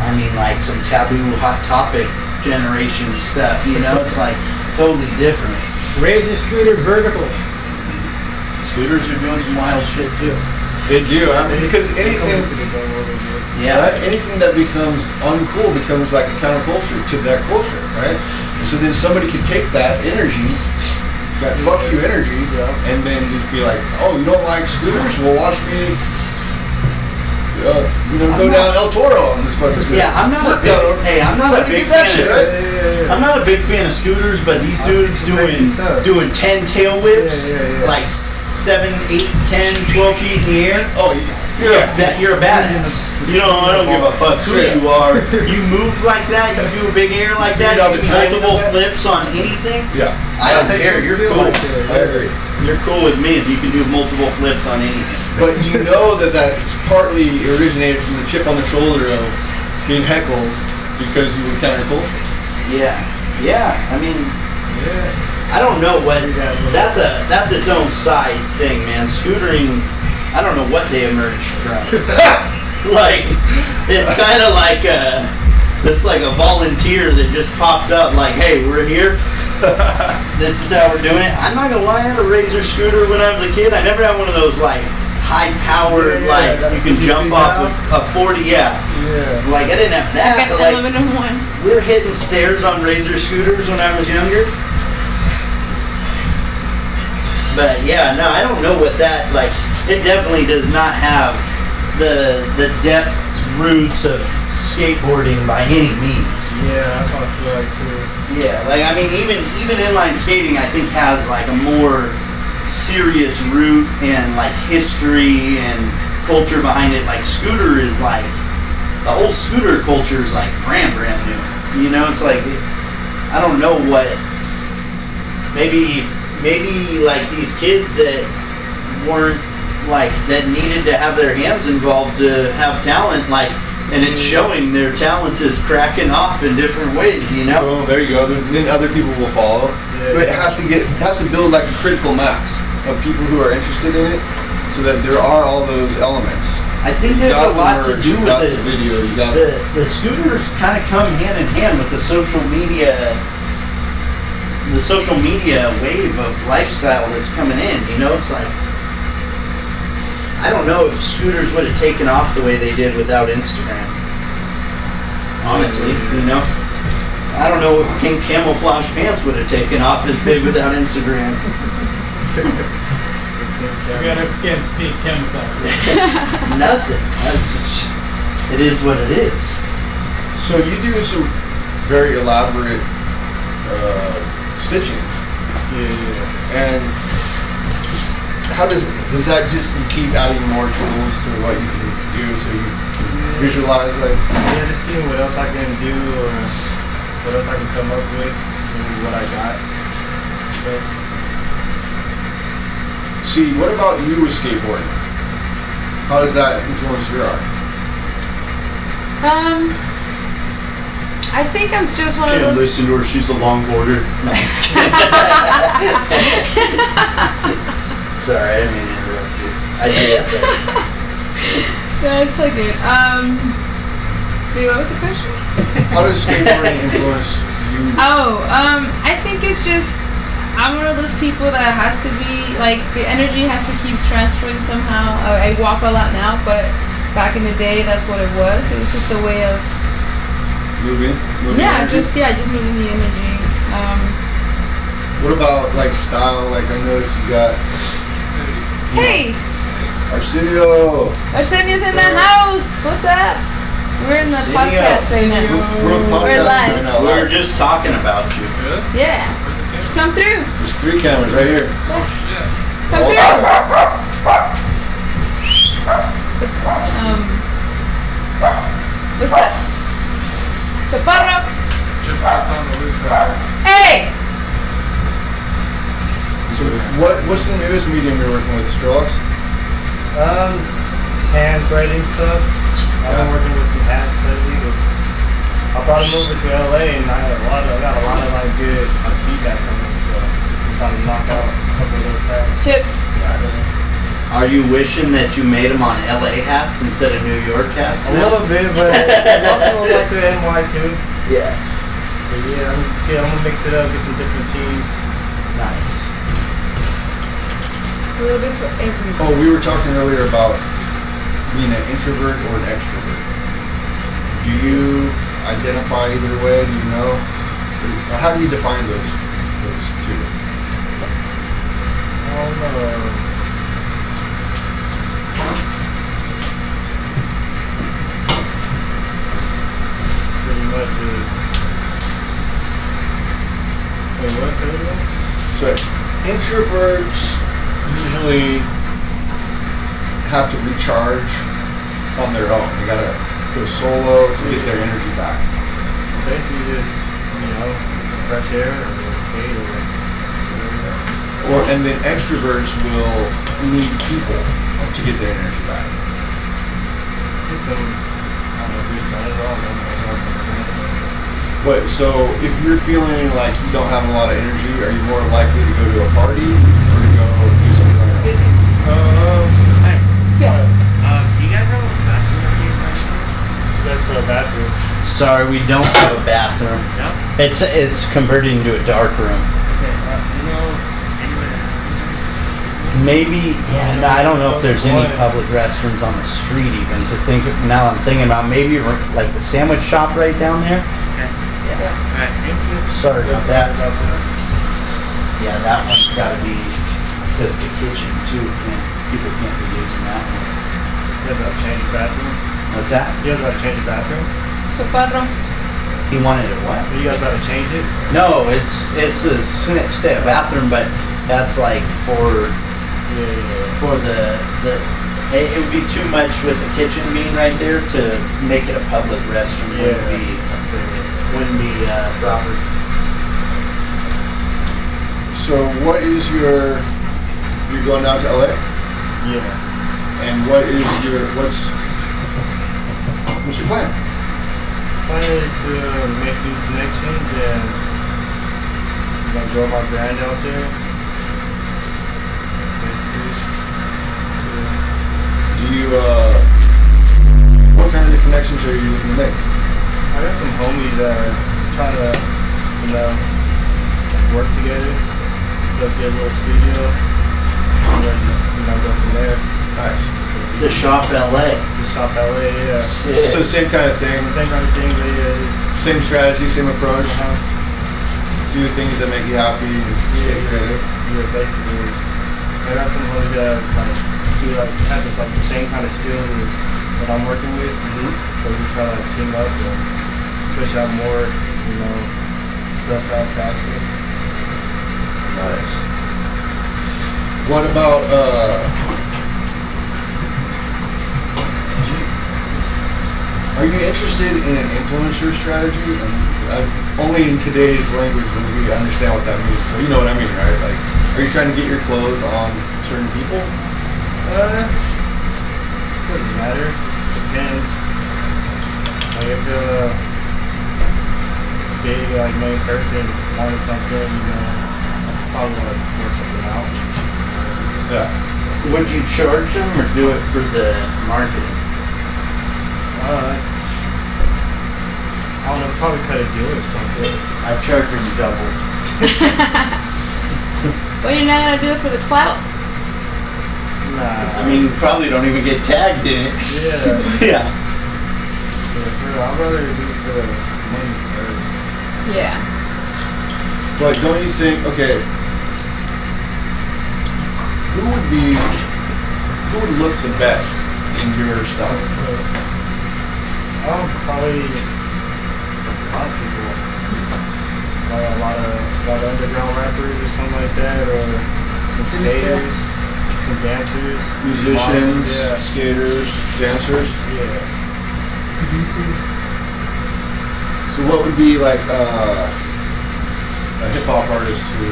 I mean, like some taboo hot topic generation stuff. You know, it's like totally different. Raise your scooter vertically. Scooters are doing some wild shit too. They do, I mean because anything Coincidence on what it is. Yeah. Right? Anything that becomes uncool becomes like a counterculture to that culture, right? And so then somebody can take that energy, that fuck you energy, Yeah. and then just be like, oh, you don't like scooters? Well, watch me, uh, you know, go I'm down not- El Toro on this fucking scooter. Yeah, I'm not a big. down. Hey, I'm not a big fan shit, of. right? Yeah, yeah, yeah. I'm not a big fan of scooters, but these I've dudes doing doing 10 tail whips, Yeah, yeah, yeah. like 7, 8, 10, 12 feet in the air. Oh, yeah. Yeah. that you're a badass. You know, I don't give a fuck who Yeah. you are. (laughs) You move like that, you do a big air like that, Speed on you the do multiple flips on anything. Yeah. I don't care. You're cool. I agree. You're cool with me if you can do multiple flips on anything. But you know that that's partly originated from the chip on the shoulder of being heckled because you were counterculture. Yeah, yeah. I mean, Yeah. I don't know what. That's a that's its own side thing, man. Scootering. I don't know what they emerged from. (laughs) like, it's kind of like a. It's like a volunteer that just popped up. Like, hey, we're here. (laughs) This is how we're doing it. I'm not gonna lie. I had a razor scooter when I was a kid. I never had one of those like high-powered, Yeah, yeah, like that you can jump off now? of a 40. Yeah. Yeah. Like I didn't have I that, got but the like aluminum one. we were hitting stairs on razor scooters when I was younger. But yeah, no, I don't know what that like. It definitely does not have the the depth roots of skateboarding by any means. Yeah, that's what I feel like too. Yeah, like I mean, even even inline skating, I think has like a more serious root and like history and culture behind it. Like scooter is like the whole scooter culture is like brand brand new. You know, it's like I don't know what maybe maybe like these kids that weren't like that needed to have their hands involved to have talent like and it's showing their talent is cracking off in different ways you know Oh, there you go. Then other people will follow. Yeah. But it has to get, it has to build like a critical mass of people who are interested in it, so that there are all those elements. I think there's a lot to do with the, the video, you got the the scooters kind of come hand in hand with the social media the social media wave of lifestyle that's coming in you know it's like I don't know if scooters would have taken off the way they did without Instagram. Honestly you know? I don't know if pink camouflage pants would have taken off as big without Instagram. We got our skin speak camouflage. (laughs) nothing. That's- it is what it is. So you do some very elaborate uh, stitching, Yeah, yeah. and how does does that just you keep adding more tools to what you can do, so you can visualize like Yeah, just seeing what else I can do or what else I can come up with and what I got. But Sea, what about you with skateboarding? How does that influence your art? Um, I think I'm just one of those. Can't listen to her. She's a longboarder. No, (laughs) I'm just kidding. (laughs) (laughs) Sorry, I didn't mean to interrupt you. I did. but- (laughs) no, it's so good. Um, wait, what was the question? How does skateboarding influence you? Oh, um, I think it's just I'm one of those people that has to be like the energy has to keep transferring somehow. I, I walk a lot now, but back in the day, that's what it was. It was just a way of Moving? moving yeah, energy? just yeah, just moving the energy. Um, What about like style? Like I noticed you got hey, Arsenio. Arsenio's in the house. What's up? We're in the Arsenio. podcast right now. We're, we're, We're live. Right now, We were just talking about you. Yeah, come through. There's three cameras right here. Oh shit! Come through. Um, what's up? Chaparro. Chaparro's on the list. Hey! So what what's the newest medium you're working with? Skrillex? um, hand threading stuff. I've been working with some hats lately. But I brought them over to LA and I had a lot of I got a lot of like good like, feedback from them. So I'm trying to knock out a couple of those hats. Chip. Are you wishing that you made them on LA hats instead of New York hats? A now? little bit, but a lot of them like the NY too. Yeah. But yeah, I'm, yeah, I'm gonna mix it up, get some different teams. Nice. A little bit for everybody. Oh, we were talking earlier about being an introvert or an extrovert. Do you identify either way? Do you know? Or how do you define those those two? I don't know. Pretty much is. Wait, what? Say? So introverts usually have to recharge on their own. They gotta go solo to get their energy back. Basically, just you know, some fresh air or skate or whatever. Or and then extroverts will need people to get their energy back. Just some, I don't know, good friends. I don't know, maybe have some friends. What? So if you're feeling like you don't have a lot of energy, are you more likely to go to a party or to go do something on your own? Hey, Yeah. uh, do you guys have a bathroom in here right that's for a bathroom. Sorry, we don't have a bathroom. No? It's it's converting into a dark room. Okay, uh, you know, anywhere Maybe, yeah, no, I don't know if there's any public restrooms on the street even to think, of now I'm thinking about maybe like the sandwich shop right down there. Okay. Yeah. Alright, thank you. Sorry about that. Yeah, that one's gotta be, because the kitchen too, can't, people can't be using that one. You guys gotta change the bathroom. What's that? You guys gotta change the bathroom. So padrón. He wanted a what? Are You guys gotta change it. No, it's, it's a s- stay a bathroom, but that's like for, Yeah, yeah, yeah. for the, the, it, it would be too much with the kitchen being right there to make it a public restroom Yeah. wouldn't be, wouldn't be, uh, proper. So what is your? You're going down to LA, Yeah. and what is your what's what's your plan? Plan is to make new connections and you know, grow my brand out there. Yeah. Do you uh? What kind of connections are you looking to make? I got some homies that are trying to, you know, work together. Just like get a little studio. And then just, you know, go from there. Nice. The shop LA. The shop LA, yeah. Sick. So same kind of thing, Same kind of thing, but yeah, same strategy, same approach. uh-huh. Do the things that make you happy and stay creative. Yeah, basically. I got some homies that like do like have this like the same kind of skills as that I'm working with. So we try to like team up and push out more, you know, stuff out faster. Nice. What about uh? Are you interested in an influencer strategy? And uh, only in today's language when we understand what that means. But you know what I mean, right? Like, are you trying to get your clothes on certain people? Uh, doesn't matter. Depends. Like if a big like main person wanted something, you know, I'd probably want to work something out. Yeah. Would you charge them or do it for the marketing? Uh, that's, I don't know, probably cut a deal or something. I charge them double. (laughs) well, you're not gonna do it for the clout. Nah. I mean, you probably don't even get tagged in it. Yeah. (laughs) yeah. Yeah, I'd rather do it for the money first. Yeah. But don't you think? Okay. Who would be? Who would look the best in your stuff? Um, probably a lot of people. Like a lot of, a lot of underground rappers or something like that, or some skaters, some dancers, Musicians, models, yeah. skaters, dancers. Yeah. So what would be like uh, a hip hop artist who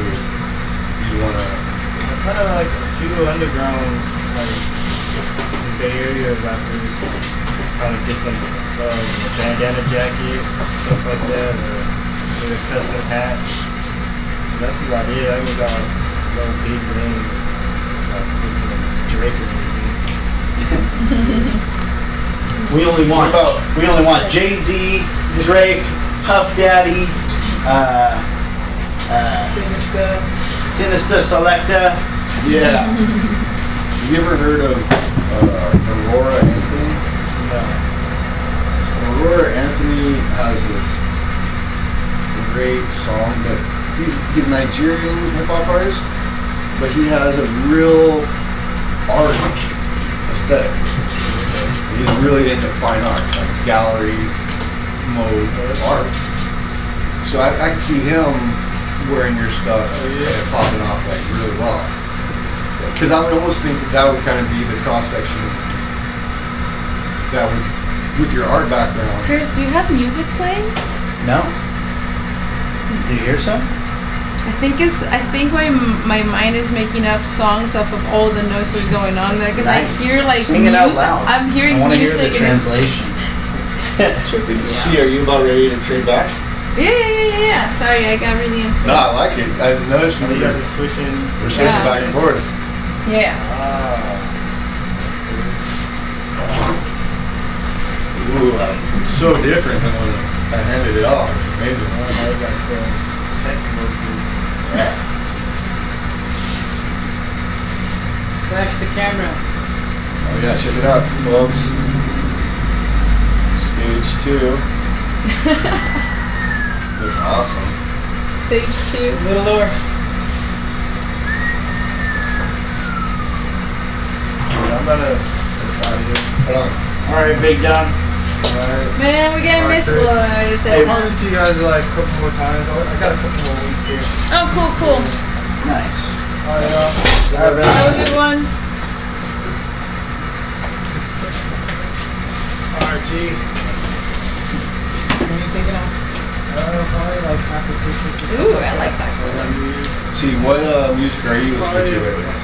you wanna? Kind of like a few underground, like Bay Area rappers. Kind of get some um, bandana jacket, stuff like that, or maybe a custom hat. And that's about it. I ain't got no big names, like freaking Drake or anything. We only want What about- we only want Jay Z, Drake, Puff Daddy, uh, uh, Sinister Selecta. Yeah. Have you ever heard of uh, Aurora Anthony? No. So Aurora Anthony has this great song, but he's he's a Nigerian hip hop artist, but he has a real art aesthetic. He's really into fine art, like gallery mode art. So I, I can see him wearing your stuff Oh, yeah. and popping off like really well. Because I would almost think that that would kind of be the cross section that would, with your art background. Chris, do you have music playing? No? Do you hear some? I think it's. I think my my mind is making up songs off of all the noises going on there because I hear like Sing it out music- loud. I'm hearing I want to hear music the and it's- translation. (laughs) It's tripping me Sea, are you about ready to trade back? Yeah, yeah, yeah, yeah, yeah. Sorry, I got really into No, it. I like it. I noticed that you you're, guys are switching. we're switching Yeah. back and forth. Yeah. Ah. Ooh, uh, it's so different than when I handed it off. It's amazing. I was like the text mode. Yeah. Flash the camera. Oh yeah, check it out, folks. Stage two. (laughs) Look awesome. Stage two. A little lower. I'm about to get out of here. Hold on. All right, Big John. Alright. Man, we're gonna Alright, miss Chris. Flores. I'll probably see you guys like a couple more times. I I got a couple more weeks here. Oh, cool, cool. Nice. Alright, y'all. Alright. Have a good one. Alright, G. What are you thinking of? Uh, probably like applications. Ooh, I like that. Sea, what uh, music are you listening to? Right now?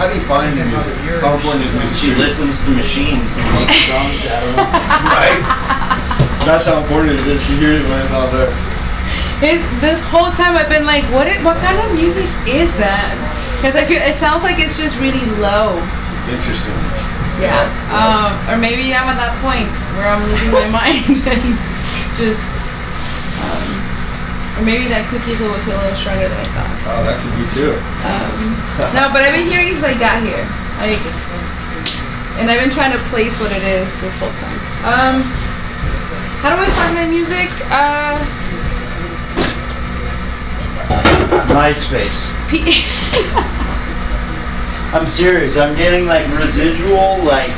How do you find your music? How important is music? She listens to machines and makes songs out of them. Right? That's how important it is to hear it when it's out there. It, this whole time I've been like, what? It, what kind of music is that? Because I feel it sounds like it's just really low. Interesting. Yeah. Um, or maybe I'm at that point where I'm losing my (laughs) mind and just. Um, or maybe that cookies was a little stronger than I thought. Oh, that could be too. Um, no, but I've been hearing since I got here. Like, and I've been trying to place what it is this whole time. Um, how do I find my music? Uh, MySpace. P- (laughs) I'm serious. I'm getting like residual like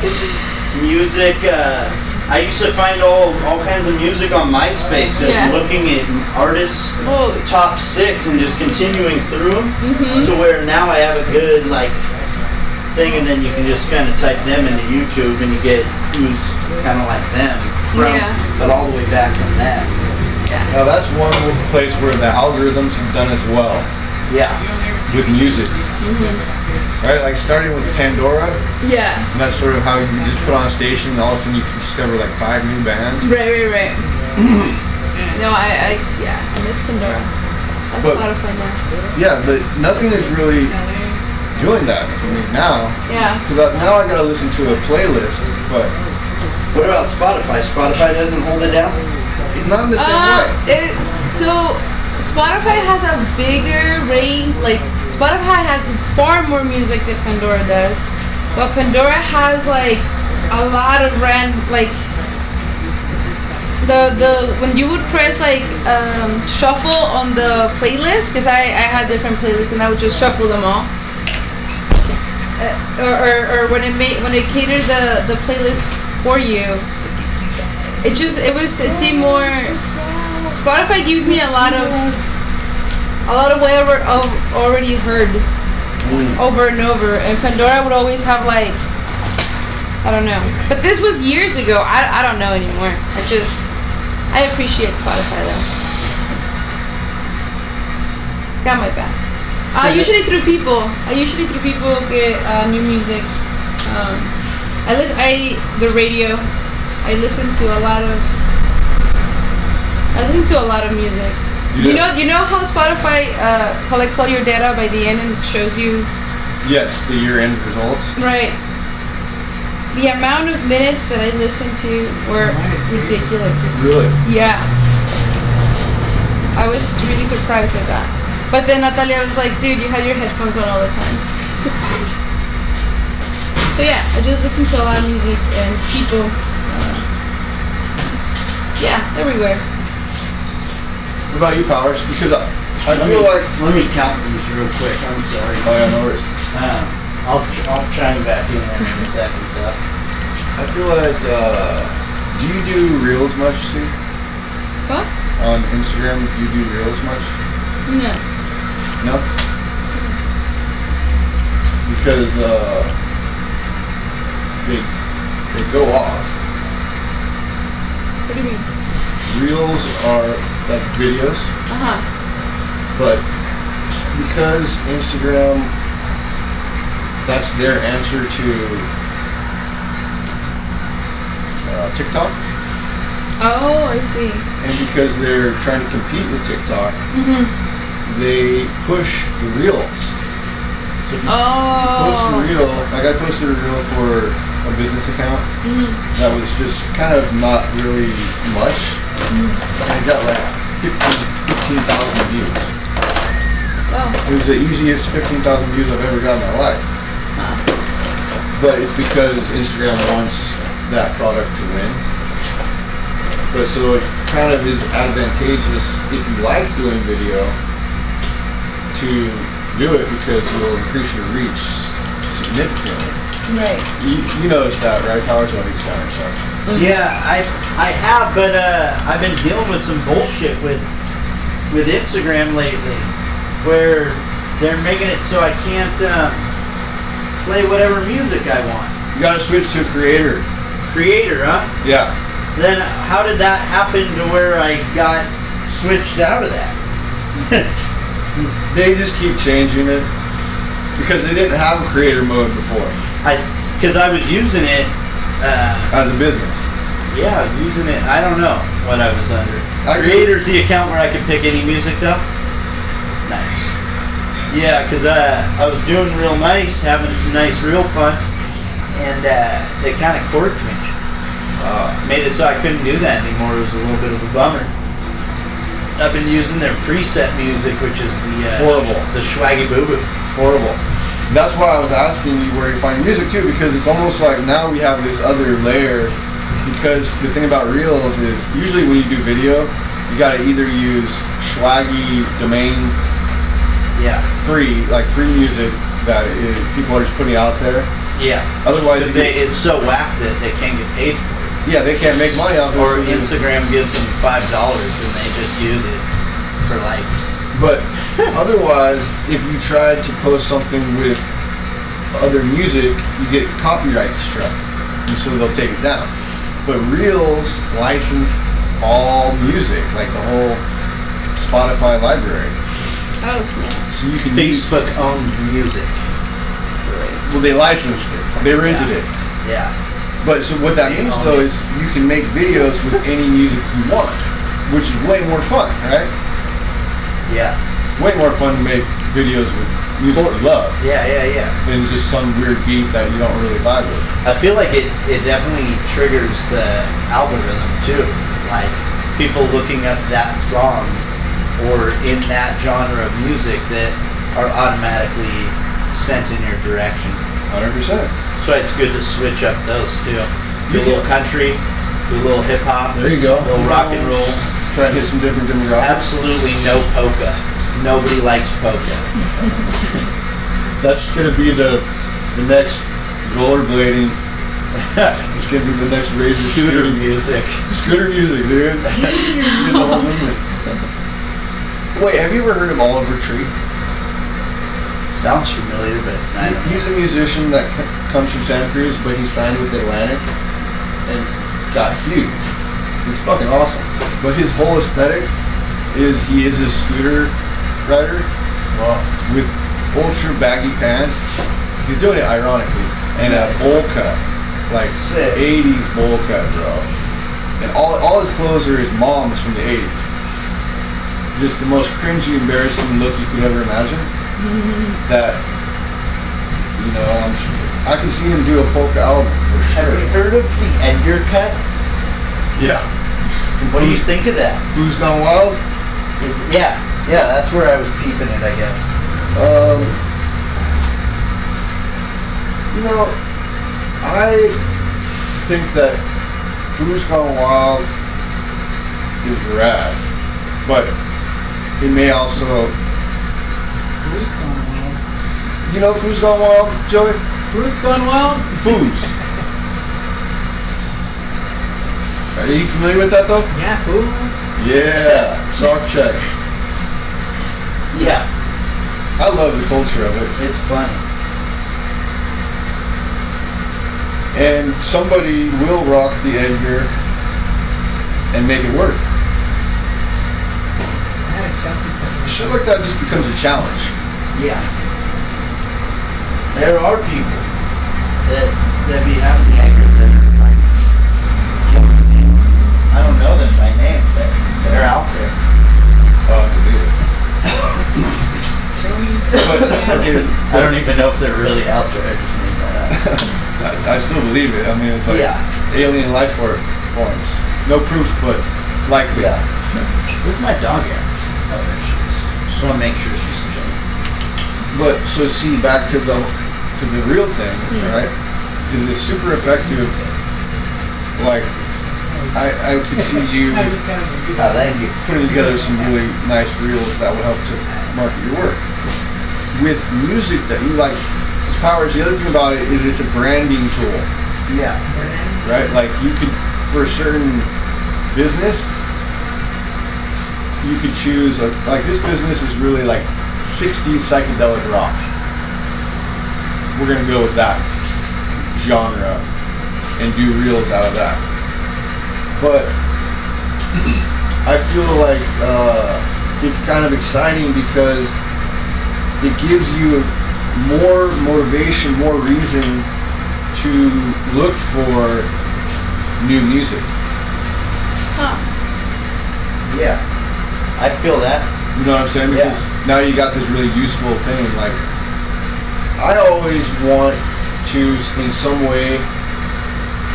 music. Uh, I used to find all all kinds of music on MySpace, just Yeah. looking at artists oh, top six and just continuing through 'em Mhm. to where now I have a good like thing, and then you can just kind of type them into YouTube and you get who's kind of like them. From, Yeah. But all the way back from that. yeah. Now that's one place where the algorithms have done as well Yeah. with music, Mhm. right? Like starting with Pandora, Yeah. and that's sort of how you just put on a station, and all of a sudden you can discover like five new bands. Right, right, right. (clears throat) no, I, I, yeah, I miss Pandora. That's But- Spotify now. Yeah, but nothing is really doing that for me now. Yeah. Because now I gotta listen to a playlist, but What about Spotify? Spotify doesn't hold it down. not in the same Uh, way. it, so Spotify has a bigger range. Like Spotify has far more music than Pandora does, but Pandora has like a lot of rand like the the when you would press like um, shuffle on the playlist because I I had different playlists and I would just shuffle them all. Uh, or, or, or when it made when it catered the the playlist for you, it just it was it seemed more Spotify gives me a lot of a lot of what I've already heard over and over. And Pandora would always have like I don't know. But this was years ago. I, I don't know anymore. I just I appreciate Spotify though. It's got my back. Uh, usually through people. I usually through people get uh, new music. Um, I listen I the radio. I listen to a lot of I listen to a lot of music. You You know, you know how Spotify uh, collects all your data by the end and shows you Yes, the year-end results. right. The amount of minutes that I listened to were ridiculous. Really? Yeah. I was really surprised at that. But then Natalia was like, dude, you had your headphones on all the time. (laughs) so yeah, I just listen to a lot of music and people. Uh, yeah, everywhere. What about you, Powers? Because I, I Let feel me, like. let me count these real quick. I'm sorry. Oh yeah, no worries. Uh, I'll ch- I'll chime back in there in a second though. I feel like. Uh, do you do reels much, Sea? What? On Instagram, do you do reels much? No. No. because uh, they they go off. What do you mean? Reels are like videos, Uh huh. but because Instagram, that's their answer to uh, TikTok, Oh, I see. and because they're trying to compete with TikTok, Mhm. they push the reels. So if you post a Oh. reel, like I posted a reel for a business account Mhm. that was just kind of not really much. And it got like 15 15,000 views. Well. It was the easiest 15,000 views I've ever got in my life. Huh. But it's because Instagram wants that product to win. But so it kind of is advantageous if you like doing video to do it because you'll increase your reach significantly. Right. You, you notice that, right? Powers on these kind of stuff. Yeah, I I have, but uh, I've been dealing with some bullshit with with Instagram lately, where they're making it so I can't um, play whatever music I want. You gotta switch to creator. Creator, huh? Yeah. Then how did that happen to where I got switched out of that? (laughs) They just keep changing it because they didn't have creator mode before I because I was using it. Uh, as a business. yeah, I was using it. I don't know what I was under. I. Creator's the account where I can pick any music though. Nice. Yeah, because uh, I was doing real nice, having some nice real fun, and uh, they kind of corked me. Uh, made it so I couldn't do that anymore. It was a little bit of a bummer. I've been using their preset music, which is the uh, Horrible. the Swaggy Boo Boo. Horrible. That's why I was asking you where you find your music too, because it's almost like now we have this other layer. Because the thing about Reels is usually when you do video, you gotta either use swaggy domain Yeah, free, like free music that is, people are just putting out there. yeah. Otherwise, they, get- it's so whack that they can't get paid for it. yeah, they can't make money off Or it. they- Instagram gives them five dollars and they just use it for like. But (laughs) otherwise, if you tried to post something with other music, you get copyright struck, and so they'll take it down. But Reels licensed all music, like the whole Spotify library, Oh snap. so you can use. Facebook owned music. Well, they licensed it. They rented Yeah. it. Yeah. But so what that They means though it. is you can make videos with any music you want, which is way more fun, right? Yeah. Way more fun to make videos with music you love Yeah, yeah, yeah. than just some weird beat that you don't really vibe with. I feel like it, it definitely triggers the algorithm too. Like people looking up that song or in that genre of music that are automatically sent in your direction. Hundred percent. So it's good to switch up those too. Do a little country, do a little hip hop, There you go. a little rock and roll. Try to hit some different demographics. Absolutely no polka. Nobody likes polka. That's gonna be the the next rollerblading. (laughs) It's gonna be the next razor Scooter scooter music. Scooter music, dude. Get the whole movement. Wait, have you ever heard of Oliver Tree? Sounds familiar, but I He- He's a musician that c- comes from Santa Cruz, but he signed with Atlantic and got huge. He's fucking awesome. But his whole aesthetic is he is a scooter rider with ultra baggy pants. He's doing it ironically. And a bowl cut. Like Sick. 80s bowl cut, bro. And all, all his clothes are his mom's from the 80s. Just the most cringy, embarrassing look you could ever imagine (laughs) that you know I'm sure, I can see him do a polka album for sure. Have you heard of the Edgar cut? Yeah. What do you think of that? Who's Gone Wild? Is, yeah, yeah, that's where I was peeping it, I guess. Um, you know, I think that Who's Gone Wild is rad, but it may also, Fruits gone wild. you know, Food's Gone Wild, Joey? Food's gone wild? Foods. (laughs) Are you familiar with that though? Yeah, who? Yeah, sock check. Yeah, I love the culture of it. it's funny. and somebody will rock the Edgar and make it work. I had a Chelsea fan. Shit like that just becomes a challenge. Yeah. There are people that that be having the anchors that are like killing me. I don't know them by name, but they're out there. Oh, I believe it. Can we? But, dude, I don't even know if they're really out there. I just made that up. (laughs) I, I still believe it. I mean, it's like Yeah. alien life forms. No proof, but likely. Yeah. Where's my dog at? Oh, there she is. Just want to make sure she's chilling. But so see back to the to the real thing, Hmm. right? Is it super effective? Like, I I could see (laughs) you I was kind of a good- Oh, thank you. putting together some really nice reels that would help to market your work. With music that you like, its powers. The other thing about it is it's a branding tool. Yeah. right? Like you could, for a certain business, you could choose a, like this business is really like 60s psychedelic rock. We're gonna go with that genre and do reels out of that. But (clears throat) I feel like uh, it's kind of exciting because it gives you more motivation, more reason to look for new music. Huh. Yeah. I feel that. You know what I'm saying? Yeah. Because now you got this really useful thing. Like, I always want to, in some way,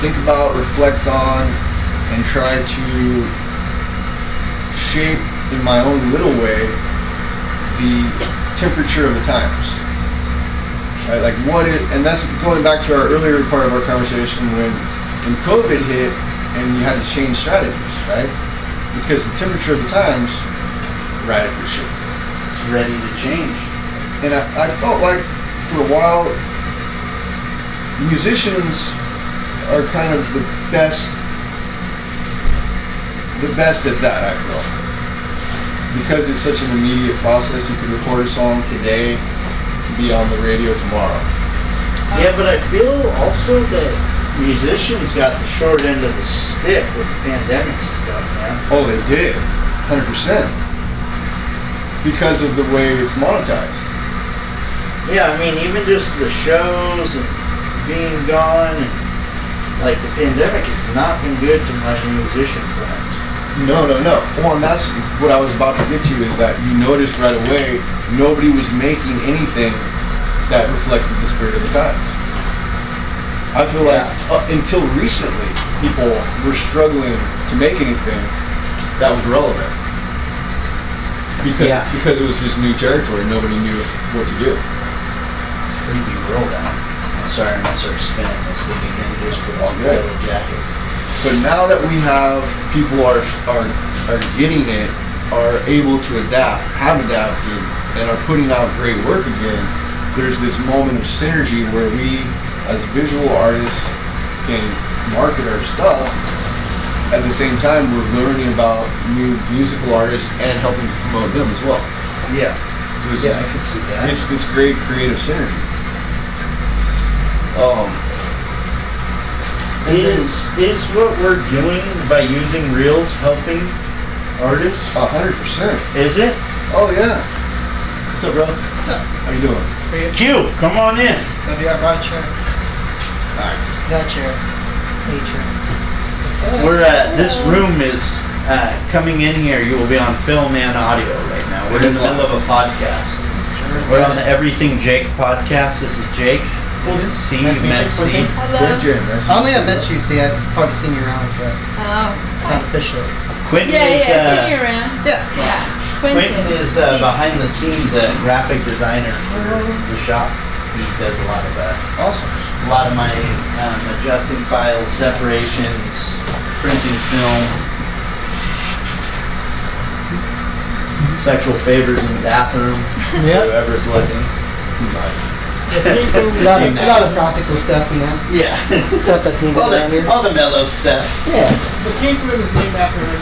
think about, reflect on, and try to shape in my own little way the temperature of the times. Right? Like, what it, and that's going back to our earlier part of our conversation when, when COVID hit and you had to change strategies, right? Because the temperature of the times radically shifted. It's ready to change. And I, I felt like for a while, musicians are kind of the best, the best at that, I feel. Because it's such an immediate process, you can record a song today, it can be on the radio tomorrow. Yeah, but I feel also that musicians got the short end of the stick with the pandemic stuff, man. Oh, they did, 100%. Because of the way it's monetized. Yeah, I mean, even just the shows and being gone, and like the pandemic has not been good to my musician friends. No, no, no. Well, and that's what I was about to get to is that you noticed right away nobody was making anything that reflected the spirit of the times. I feel like Yeah. uh, until recently, people were struggling to make anything that was relevant because Yeah. because it was just new territory. Nobody knew what to do. It's a creepy world out. I'm sorry, I'm gonna start spinning this thing again just for All the good. little jacket. But now that we have people are are are getting it, are able to adapt, have adapted, and are putting out great work again, there's this moment of synergy where we, as visual artists, can market our stuff. At the same time, we're learning about new musical artists and helping promote them as well. Yeah. So it's Yeah, just- I can see that. It's this great creative synergy. Um, Is is what we're doing by using reels helping artists? a hundred percent. Is it? Oh yeah. What's up, bro? What's up? How you doing? Pretty good. Q, come on in. So do you have brought a chair? Nice. Got a chair. Hey, chair. What's up? We're uh, this room is uh, coming in here. You will be on film and audio right now. We're in the middle of a podcast. We're on the Everything Jake podcast. This is Jake. This is Sea. Nice You met you, Sea. Quentin. Hello. Jim. Nice to I only have met you, see, I've probably seen you around, but Oh. not officially. Quentin Yeah, is yeah, I've seen uh, you around. Yeah. Yeah. Quentin. Quentin is uh, behind the scenes a graphic designer for the shop. He does a lot of uh, Awesome. a lot of my um, adjusting files, separations, printing film, sexual favors in the bathroom. Yeah. Whoever's looking. Nice. a lot of, a lot of practical stuff, you know? Yeah. Stuff that's needed all around the, here. all the mellow stuff. Yeah. The pink room is named after him.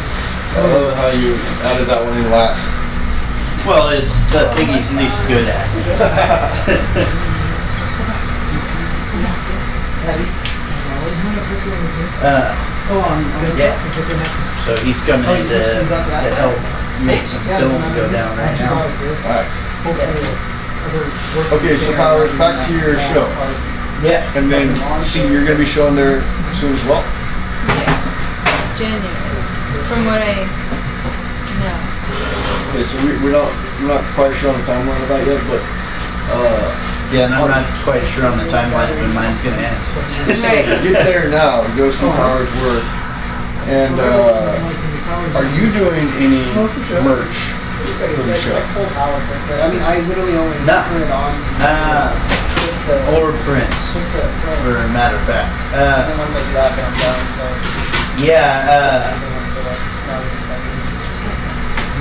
I love how you added that one in last. Well, it's the thing he's least good at. Uh, Oh, on, on Yeah. the different so he's coming Oh, in he's to, he's up that to help make some Yeah, film no, no, go down right actually, now. that was good. Nice. Hopefully, other work Okay, so Powers, back to your show. Yeah. And then, see, you're gonna be showing there soon as well. Yeah. January. From what I know. Okay, so we, we're not we're not quite sure on the timeline of that yet, but uh, Yeah, and I'm not quite sure on the timeline when mine's gonna end. Right. get there now. Go see Powers work. And uh, are you doing any merch for the show? I mean, I literally only No. turn it on. to- Uh, just the- or prints, Just the print. for a matter of fact. Uh, once I do that, then I'm done, so. yeah, uh,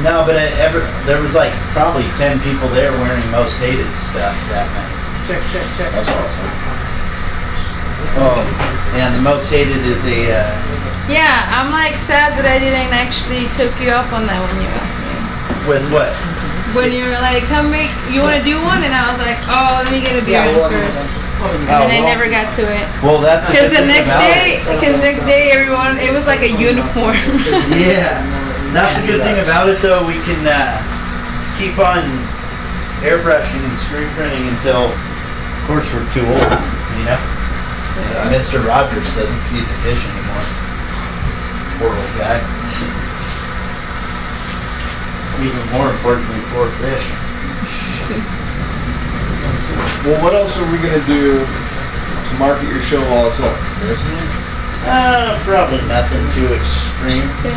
no, but it ever, there was like probably ten people there wearing most hated stuff that night. Check, check, check. That's awesome. Oh, And the most hated is a, uh, Yeah, I'm like sad that I didn't actually took you up on that when you asked me. With what? When you were like, come make, you want to do one? And I was like, oh, let me get a beer Yeah, well, first. Oh, And then I well. never got to it. Well, that's Because the next day, because next day everyone, it was like a uniform. (laughs) Yeah, that's the good thing about it though, we can, uh, keep on airbrushing and screen printing until, of course, we're too old, you know? Uh, Mr. Rogers doesn't feed the fish anymore. Poor old guy. Even more importantly, poor fish. (laughs) well, what else are we gonna do to market your show while it's up? Chris? Uh, probably nothing too extreme. (laughs)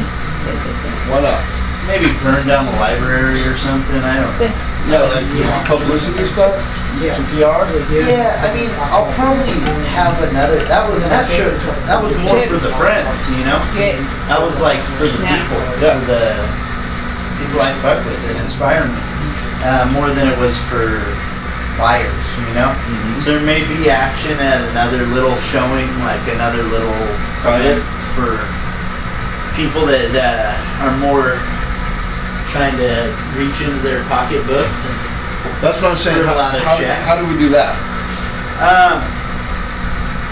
What not? Maybe burn down the library or something, I don't know. (laughs) Yeah, like publicity stuff. Yeah. Some PR. Yeah, I mean, I'll probably have another. That was that show. That was more for the friends, you know. Okay. That was like for the people, Yeah. for the people I fuck with and inspire me, uh, more than it was for buyers, you know. Mhm. So there may be action at another little showing, like another little event for people that uh, are more trying to reach into their pocketbooks and That's what I'm saying. How, how, how do we do that? Um,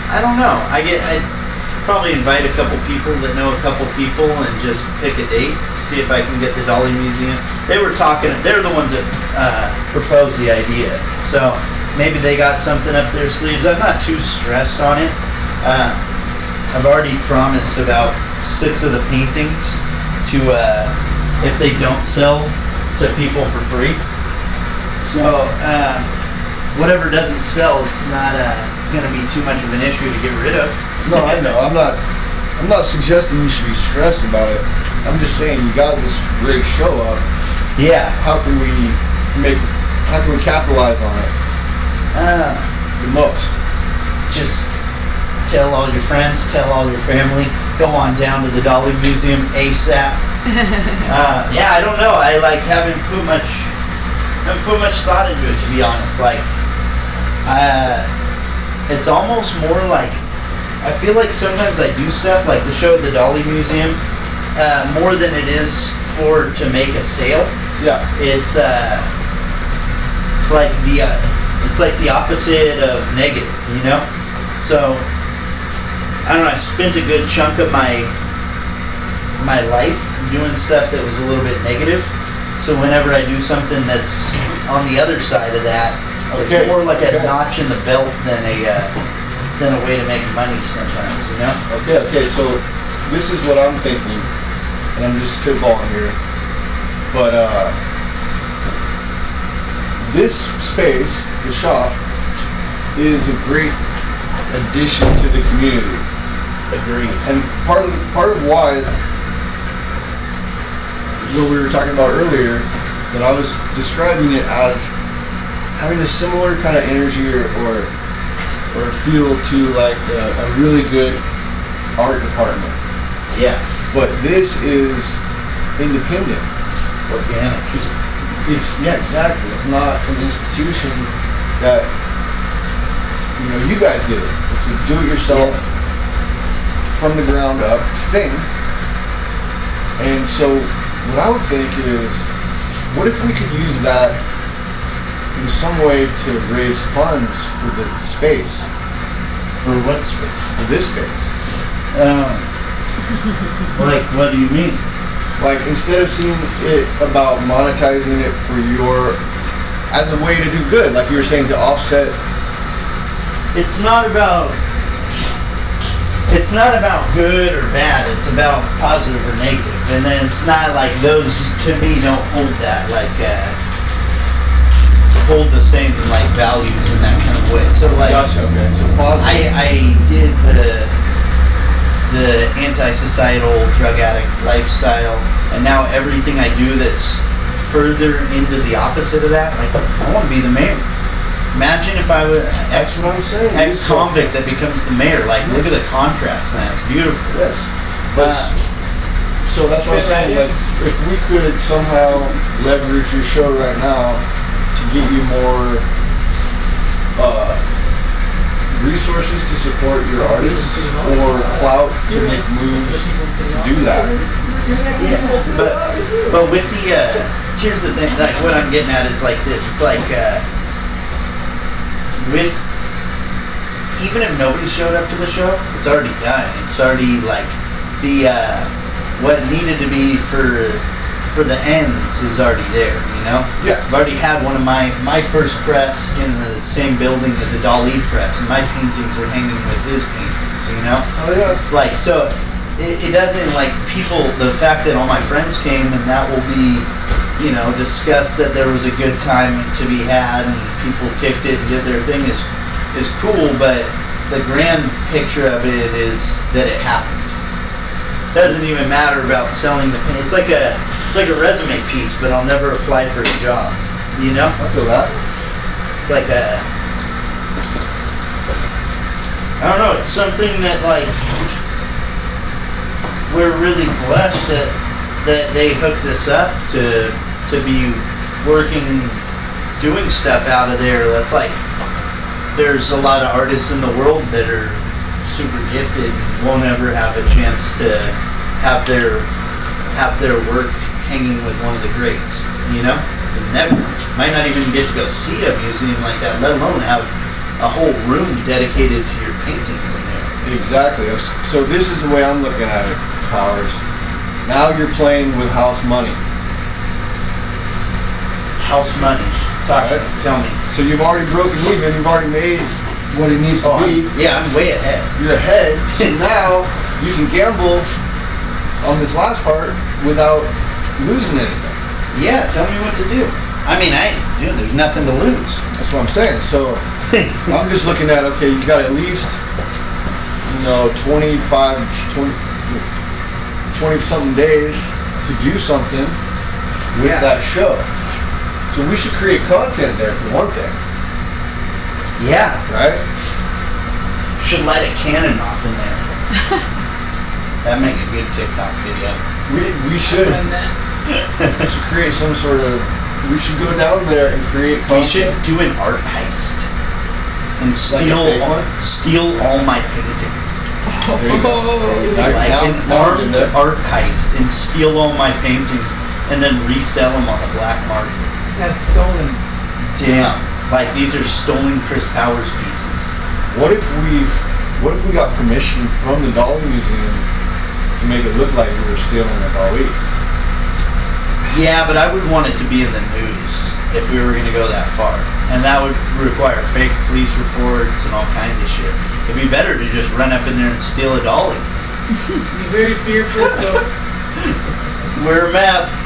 I don't know. I get I probably invite a couple people that know a couple people and just pick a date. See if I can get the Dali Museum. They were talking. They're the ones that uh, proposed the idea. So maybe they got something up their sleeves. I'm not too stressed on it. Uh, I've already promised about six of the paintings to, uh, if they don't sell, to people for free. So, uh, whatever doesn't sell, it's not uh, going to be too much of an issue to get rid of. No, I know. I'm not. I'm not suggesting you should be stressed about it. I'm just saying you got this great show up. Yeah. How can we make? How can we capitalize on it Uh, the most? just tell all your friends, tell all your family, go on down to the Dali Museum ASAP. (laughs) Uh, yeah, I don't know. I like haven't put much, haven't put much thought into it to be honest. Like, uh, it's almost more like I feel like sometimes I do stuff like the show at the Dali Museum uh, more than it is for to make a sale. Yeah. It's uh, it's like the uh, it's like the opposite of negative, you know. So I don't know. I spent a good chunk of my my life doing stuff that was a little bit negative. So whenever I do something that's on the other side of that, Okay, it's more like okay. a notch in the belt than a uh, than a way to make money sometimes, you know. Okay. Okay. So this is what I'm thinking, and I'm just spitballing here. But uh, this space, the shop, is a great addition to the community. Agreed. And part of the, part of why what we were talking about earlier, that I was describing it as having a similar kind of energy or or, or feel to like a, a really good art department. Yeah. But this is independent. Organic. It's, it's yeah, exactly. It's not an institution that you know you guys did it. It's a do-it-yourself from the ground up thing. And so what I would think is, what if we could use that in some way to raise funds for the space, For what's for this space? Um, like, what do you mean? Like instead of seeing it about monetizing it for your as a way to do good, like you were saying to offset. It's not about. It's not about good or bad. It's about positive or negative, and then it's not like those to me don't hold that like uh, hold the same like values in that kind of way. So like. Gotcha. Okay. So positive. I, I did the the anti-societal drug addict lifestyle, and now everything I do that's further into the opposite of that, like I want to be the mayor. Imagine if I was That's what I'm saying. ex-convict that becomes the mayor. Like, look at the contrast. Man, it's beautiful. Yes. But Uh, so that's what I'm saying. Like if we could somehow leverage your show right now to get you more uh, resources to support your artists or clout to make moves to do that. Yeah, but but with the uh, here's the thing. Like what I'm getting at is like this. It's like uh, with even if nobody showed up to the show, it's already done. It's already like the uh, what needed to be for for the ends is already there. You know. Yeah. I've already had one of my my first press in the same building as a Dali press, and my paintings are hanging with his paintings. You know. Oh yeah. It's like so. It, it doesn't like people. The fact that all my friends came and that will be, you know, discussed that there was a good time to be had and people kicked it and did their thing is is cool. But the grand picture of it is that it happened. Doesn't even matter about selling the paint. It's like a it's like a resume piece, but I'll never apply for a job. You know? I feel that. It's like a I don't know, it's something that like we're really blessed that that they hooked us up to to be working doing stuff out of there that's like there's a lot of artists in the world that are super gifted and won't ever have a chance to have their have their work hanging with one of the greats, you know? Never. Might not even get to go see a museum like that, let alone have a whole room dedicated to your paintings in there. Exactly. So this is the way I'm looking at it, Powers. Now you're playing with house money. House money. Talk, Right. tell me. So you've already broken even. You've already made what it needs to Oh, be. I'm- yeah, I'm way ahead. You're ahead. (laughs) So now you can gamble on this last part without losing anything. Yeah, tell me what to do. I mean, I, dude, there's nothing to lose. That's what I'm saying. So (laughs) I'm just looking at okay, you got at least you know 25, 20, 20 something days to do something with Yeah. that show. So we should create content there for one thing, yeah, right? should light a cannon off in there. (laughs) That'd make a good TikTok video. We we should Run we should create some sort of we should go down there and create We should do an art heist and steal fake all, steal all my paintings. There you go. Now- like now- an now armed art heist and steal all my paintings and then resell them on the black market. That's stolen. Damn. Like these are stolen Chris Powers pieces. What if we what if we got permission from the Dali Museum to make it look like we were stealing a Dali? Yeah, but I would want it to be in the news if we were going to go that far. And that would require fake police reports and all kinds of shit. It'd be better to just run up in there and steal a Dali. (laughs) Be very fearful though. (laughs) Wear a mask.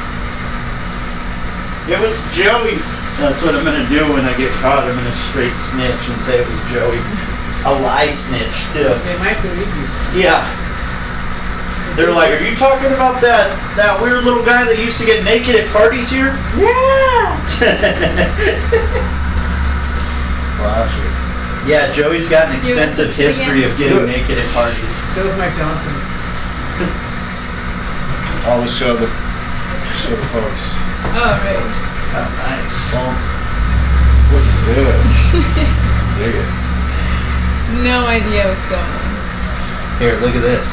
It was Joey. That's what I'm gonna do when I get caught. I'm gonna straight snitch and say it was Joey. A lie snitch too. They might believe you. Yeah. They're like, are you talking about that that weird little guy that used to get naked at parties here? Yeah. (laughs) Classic. yeah, Joey's got an extensive to do it history of getting naked at parties. (laughs) So is Mike Johnson. (laughs) I'll show the show the folks. Oh, right. Oh, nice. Bonk. Looking good. Dig it. No idea what's going on. Here, look at this.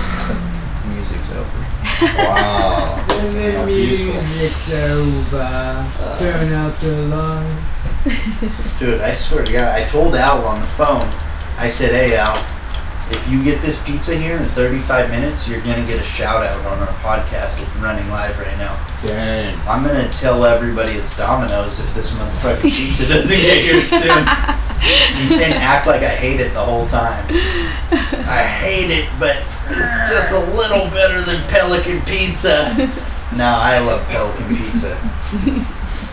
The music's over. Wow. The music's over, turn out the lights. Dude, I swear to God, I told Al on the phone. I said, "Hey Al, if you get this pizza here in 35 minutes, you're gonna get a shout out on our podcast that's running live right now. Dang. I'm gonna tell everybody it's Domino's if this motherfucking pizza doesn't get here soon. and act like I hate it the whole time. I hate it, but it's just a little better than Pelican Pizza. No, I love Pelican Pizza.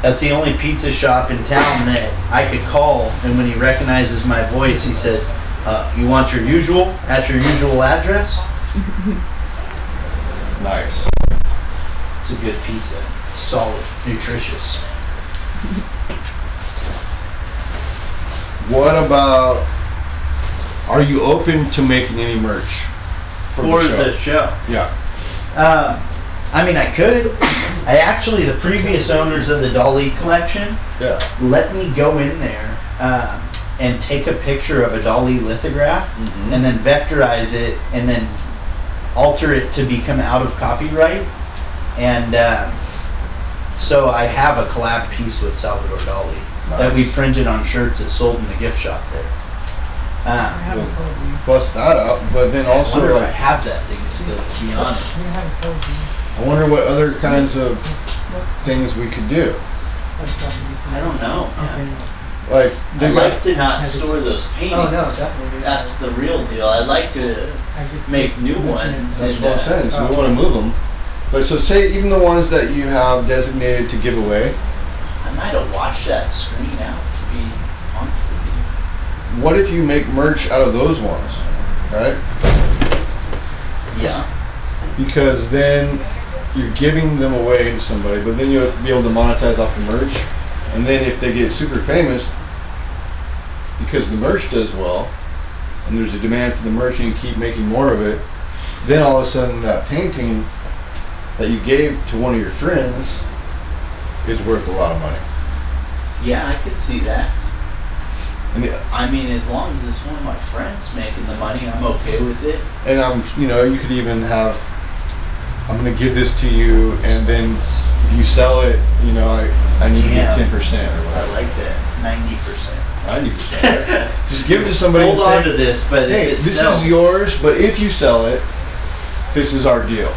That's the only pizza shop in town that I could call, and when he recognizes my voice, he said, uh, "You want your usual at your usual address?" (laughs) Nice. It's a good pizza, solid, nutritious. What about? Are you open to making any merch For the show? the show. Yeah. Uh, I mean, I could. I actually, the previous owners of the Dali collection Yeah. let me go in there um, and take a picture of a Dali lithograph Mhm. and then vectorize it and then alter it to become out of copyright. And um, so I have a collab piece with Salvador Dali that we printed on shirts that sold in the gift shop there. Um, Well, bust that up, but then I also wonder if I have that thing still, to be honest. I wonder what other kinds of things we could do. I don't know. man. Like, I'd they like to not store those paintings. Oh, no, definitely. That's the real deal. I'd like to make new ones. That's and, what I'm uh, saying. So we want to move them. But so say even the ones that you have designated to give away. I might have washed that screen out to be honest with you. What if you make merch out of those ones, right? Yeah. Because then you're giving them away to somebody, but then you'll be able to monetize off the merch. And then if they get super famous, because the merch does well, and there's a demand for the merch, and you keep making more of it, then all of a sudden that painting that you gave to one of your friends is worth a lot of money. Yeah, I could see that. And the, I mean, as long as it's one of my friends making the money, I'm okay with it. and I'm, you know, you could even have, I'm gonna give this to you, and then if you sell it, you know, I, I need to get ten percent or whatever. I like that. Ninety percent. Ninety percent. (laughs) Just give it to somebody. Hold and say, on to this, but hey, if it this sells, is yours, but if you sell it, this is our deal.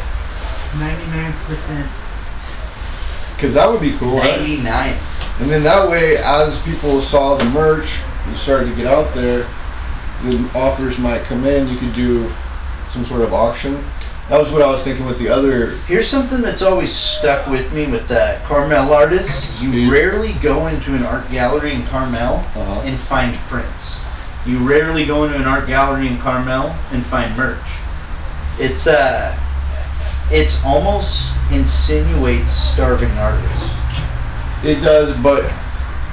Ninety-nine percent. Because that would be cool. right? And then that way, as people saw the merch, you started to get out there, the offers might come in. You could do some sort of auction. That was what I was thinking with the other. Here's something that's always stuck with me with that Carmel artists. You rarely go into an art gallery in Carmel Uh-huh. and find prints. You rarely go into an art gallery in Carmel and find merch. It's uh, it's almost insinuates starving artists, It does, but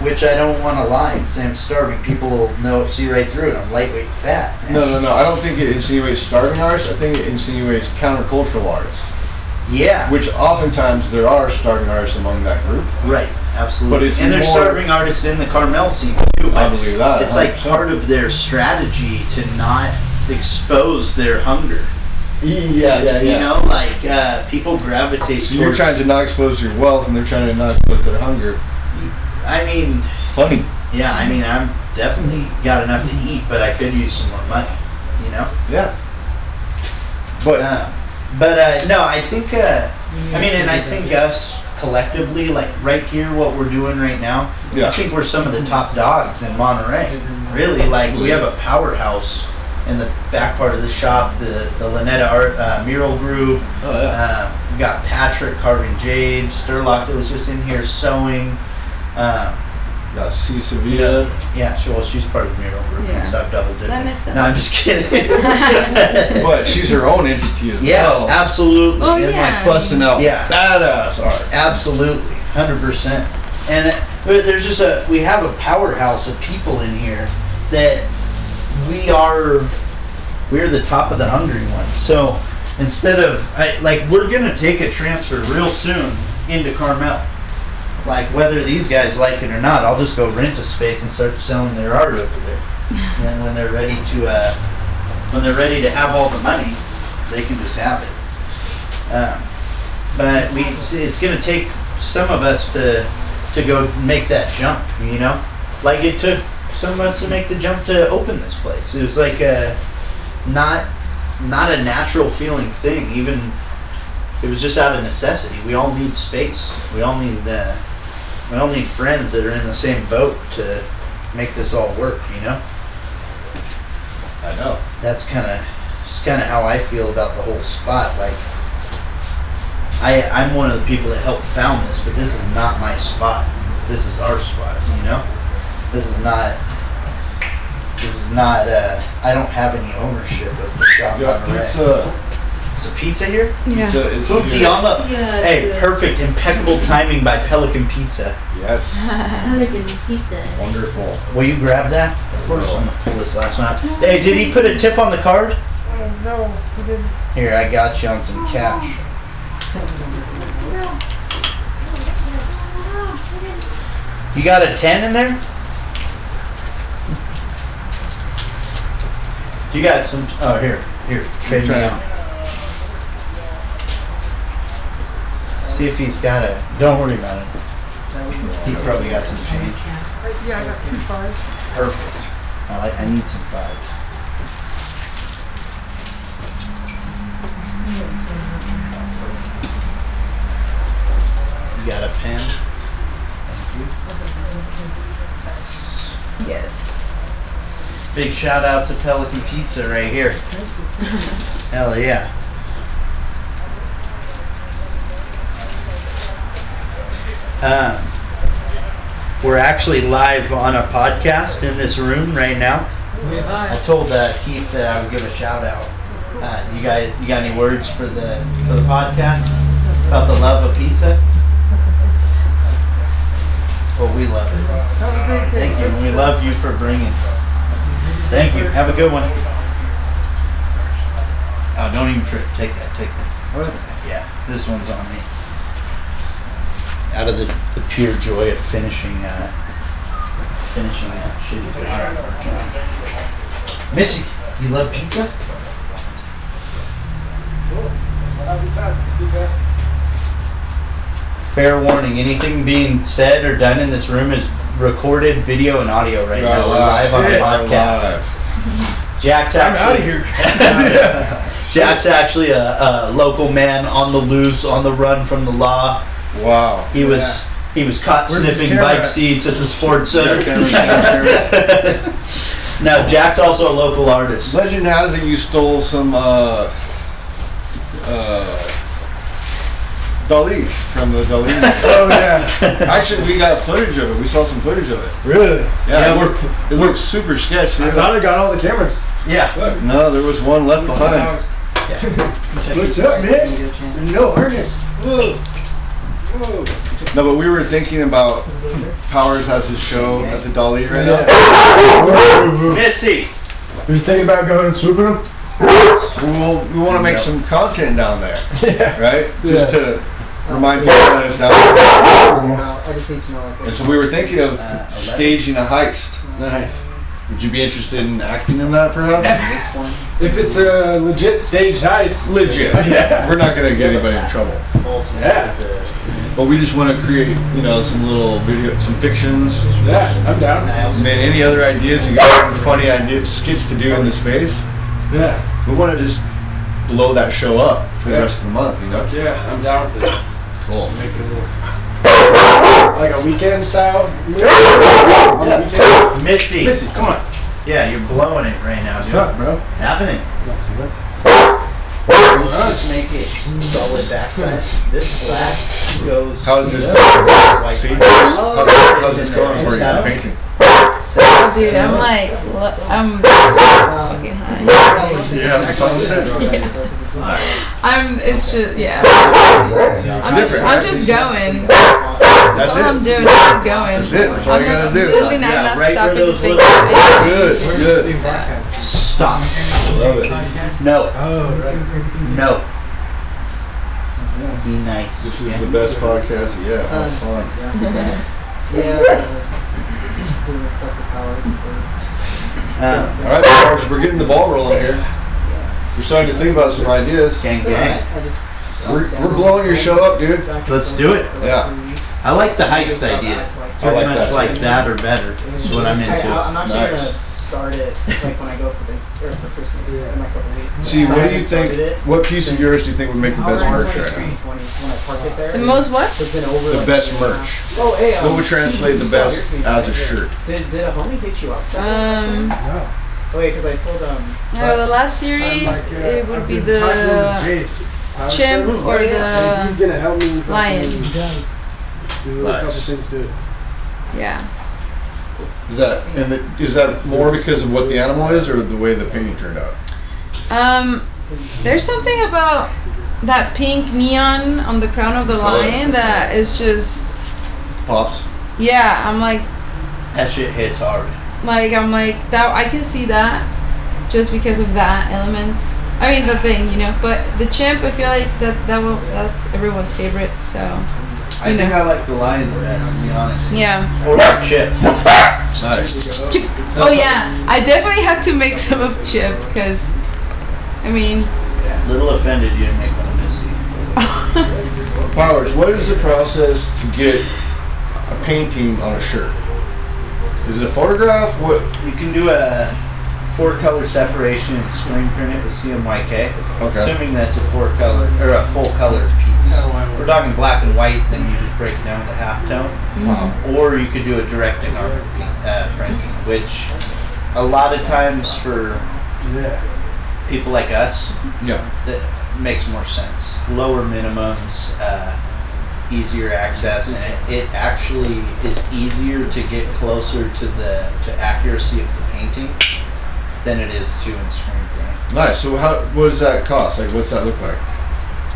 which I don't want to lie and say I'm starving. People will know, see right through it. I'm lightweight fat. man. no, no, no. I don't think it insinuates starving artists. I think it insinuates countercultural artists, Yeah. which oftentimes there are starving artists among that group. Right, absolutely. But it's and there's starving artists in the Carmel scene too. I believe that, It's like 100%. part of their strategy to not expose their hunger. Yeah, yeah. yeah. You know, like uh, people gravitate So you're trying to not expose your wealth, and they're trying to not expose their hunger. I mean, Funny. yeah, I mean, I'm definitely got enough to eat, but I could use some more money. You know. Yeah. But Uh, but uh, no, I think. Uh, I mean, and I think us collectively, like right here, what we're doing right now. Yeah. I think we're some of the top dogs in Monterey. Really, like we have a powerhouse in the back part of the shop. The the Lynetta Art uh, Mural Group. Oh, yeah. Um, we got Patrick carving jade. Sturlock that was just in here sewing. Um, got Sea Sevilla. yeah, she, well, she's part of the mural group Yeah. and stuff. Double dipping. Lynetta. No, I'm just kidding. (laughs) But she's her own entity as well. Yeah, well. absolutely. Oh, And, like, yeah. Busting out Yeah. badass art. Absolutely, hundred percent. And it, but there's just a we have a powerhouse of people in here that we are we're the top of the hungry ones. So instead of I, like we're gonna take a transfer real soon into Carmel. Like whether these guys like it or not, I'll just go rent a space and start selling their art over there. (laughs) and then when they're ready to uh, when they're ready to have all the money, they can just have it. Um, but we it's going to take some of us to to go make that jump you know like it took some of us to make the jump to open this place it was like uh not not a natural feeling thing. Even it was just out of necessity. We all need space. We all need uh, we all need friends that are in the same boat to make this all work. You know. I know. That's kind of just kind of how I feel about the whole spot. Like I I'm one of the people that helped found this, but this is not my spot. This is our spot. You know. This is not. This is not. Uh, I don't have any ownership of the shop You got on the right. pizza. A pizza here? Yeah. Pizza is Ooh, here. Tiama. Yeah, hey, it's, uh, perfect, impeccable timing by Pelican Pizza. Yes. (laughs) Pelican pizza. Wonderful. Will you grab that? Of course. I'm gonna pull this last one out. Hey, did he put a tip on the card? Oh, no, he didn't. Here, I got you on some cash. You got a 10 in there? You got some, oh, here, here, trade me Try. out. See if he's got it. don't worry about it. He probably got some change. Yeah, I got two fives. Perfect. I like, I need some fives. You got a pen? Thank you. Nice. Yes. Big shout out to Pelican Pizza right here. Hell yeah. Um, we're actually live on a podcast in this room right now. I told uh, Keith that I would give a shout out. Uh, you guys, you got any words for the for the podcast about the love of pizza? Well, we love it. Have a great day. Thank you. and We love you for bringing. Thank you. Have a good one. Oh, don't even trip. Take that. Take that. Yeah, this one's on me. Out of the, the pure joy of finishing, uh, finishing that shitty product. On. Missy, you love pizza? Fair warning, anything being said or done in this room is recorded video and audio right now. We're live on a podcast. Jack's actually. I'm out of here. (laughs) Jack's actually a, a local man on the loose, on the run from the law. Wow. He was he was caught Where's sniffing bike seats at the sports center. (laughs) Now Jack's also a local artist. Legend has it you stole some uh uh Dali's from the Dali. (laughs) Oh, yeah. (laughs) Actually, we got footage of it. We saw some footage of it. Really? Yeah, Yeah, it, we're- looked, it looked super sketch. I thought I got all the cameras. Yeah. No, there was one left behind. What's up, miss? No harness. Whoa. Whoa. No, but we were thinking about Powers has his show at the Dali right now. Yeah. Missy. You thinking about going and swooping them? Well, we want to make some content down there, Yeah. right? Just Yeah. to remind people that it's down there. I just need to know. And so we were thinking of Uh, staging a heist. Nice. Would you be interested in acting in that, perhaps? If it's a legit stage heist. Legit. (laughs) Yeah. We're not gonna get anybody in trouble. Yeah. But we just want to create, you know, some little video, some fictions. Yeah, I'm down. Man, any other ideas? You got any funny ideas, skits to do in the space? Yeah. We want to just blow that show up for the rest of the month, you know? Yeah, I'm down with it. Cool. Make it a little- Like a weekend style. On the weekend. Missy. Missy, come on. Yeah, you're blowing it right now, What's dude. up, bro? What's happening? Just make it solid backside. This black goes. How's this going? White See? line. How's this going for you in painting? Oh, dude, I'm like, what? I'm um, fucking high. You having fun with it? Yeah. I'm. It's just yeah. I'm just, different, I'm just going. That's all I'm doing is just going. That's it. That's all I'm you not, gotta do. Literally not, Yeah, not right where stopping to those think of anything. Good, good. Stop. Love it. No. Oh, right. No. Be nice. This is the best podcast yet. Have uh, fun. (laughs) Yeah. (laughs) Doing the stuff with. Um, All right, Powers, we're getting the ball rolling here. We're starting to think about some ideas. gang, gang. We're, we're blowing your show up, dude. Let's do it. Yeah. I like the heist idea. I Pretty like much that, too. like that or better. Is what I'm I, I, I'm into. actually Nice. gonna start it like when I go for Thanks or for Christmas in like a couple weeks. See, what do you think? What piece of yours do you think would make the best merch right 23, now? 20, when I park it there. The most what? It's been over The best a year and a merch. Oh, hey, What um, would translate the (laughs) best as a shirt? Did, did a homie hit you up? Um, Oh, wait, because I told um. no, the last series it would be the chimp or Yeah, He's the gonna help me. lion. Do a couple things too. Yeah. Is that and the, is that more because of what the animal is, or the way the painting turned out? Um, there's something about that pink neon on the crown of the Color. lion that is just Pops. yeah. I'm like That shit hits hard. like I'm like that. I can see that just because of that element. I mean the thing, you know. But the chimp, I feel like that that will, that's everyone's favorite. So I you think know. I like the lion the best, to be honest. yeah. Or the chip. Nice. Chip. (laughs) Oh yeah, I definitely had to make some of Chip because, I mean, Yeah, Little offended you didn't make one of Missy. (laughs) Powers, what is the process to get a painting on a shirt? Is it a photograph? What? You can do a four color separation and screen print it with CMYK. Okay. Assuming that's a four color or a full color piece. If we're talking black and white, then you just break it down with a half tone. Uh, Or you could do a direct to garment uh, printing, which a lot of times for people like us, yeah. that makes more sense. Lower minimums, uh, easier access, and it, it actually is easier to get closer to the to accuracy of the painting than it is to in screen printing. Nice. So how? What does that cost? Like, what's that look like?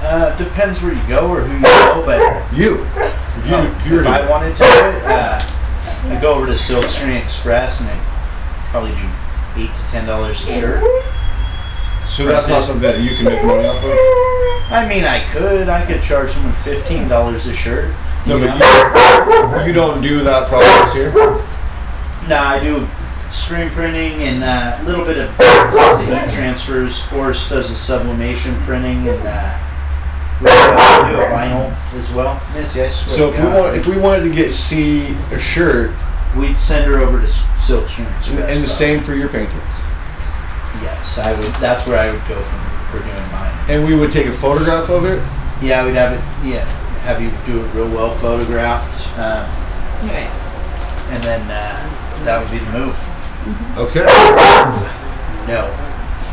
Uh, depends where you go or who you go, but You. (laughs) If you, um, if if I wanted to do it, uh, I go over to Silkscreen Express and I probably do eight to ten dollars a shirt. So that's not something that you can make money off of. I mean, I could. I could charge someone fifteen dollars a shirt. No, you but know? you, you don't do that process here. Nah, I do screen printing and uh, a little bit of heat transfers. Forrest does the sublimation printing and uh, we uh, do a vinyl as well. Yes, yes. uh, So if we want, if we wanted to get Sea a shirt, we'd send her over to Silk Screen. and, and the same for your paintings, Yes, I would. That's where I would go from for doing mine. and we would take a photograph of it. Yeah, we'd have it. Yeah, have you do it real well photographed, um, right. and then uh, that would be the move. Okay. No.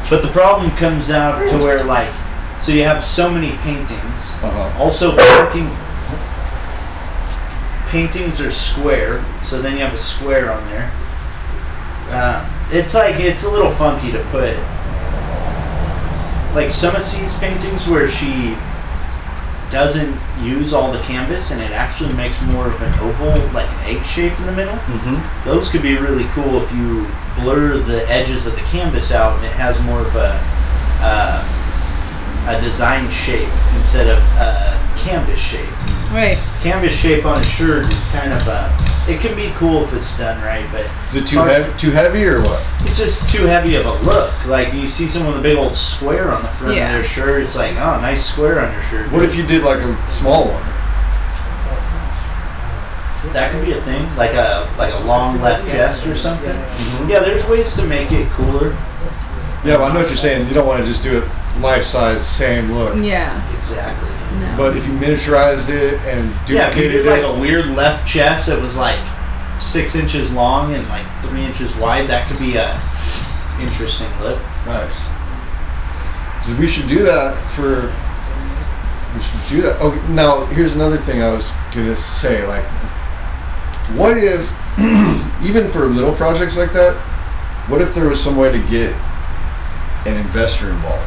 But the problem comes out to where like, so you have so many paintings. Uh-huh. Also, painting paintings are square, so then you have a square on there. Um, it's like it's a little funky to put. Like some of Sea's paintings where she doesn't use all the canvas and it actually makes more of an oval, like an egg shape in the middle. Mm-hmm. Those could be really cool if you blur the edges of the canvas out and it has more of a uh, a design shape instead of a canvas shape. Right. Canvas shape on a shirt is kind of a it can be cool if it's done right, but Is it too heavy? Too heavy or what? it's just too heavy of a look. Like you see someone with a big old square on the front Yeah. of their shirt, it's like, oh, nice square on your shirt. What if you did like a small one? That could be a thing, like a like a long left chest or something. Mhm. Yeah, there's ways to make it cooler. Yeah, but I know what you're saying. You don't want to just do it life size, same look. Yeah. Exactly. No. But if you miniaturized it and Yeah, if you duplicated did like it, a weird left chest that was like six inches long and like three inches wide, that could be a interesting look. nice. 'Cause we should do that for. We should do that. Okay, now here's another thing I was gonna say. Like, what if, (clears throat) even for little projects like that, what if there was some way to get an investor involved?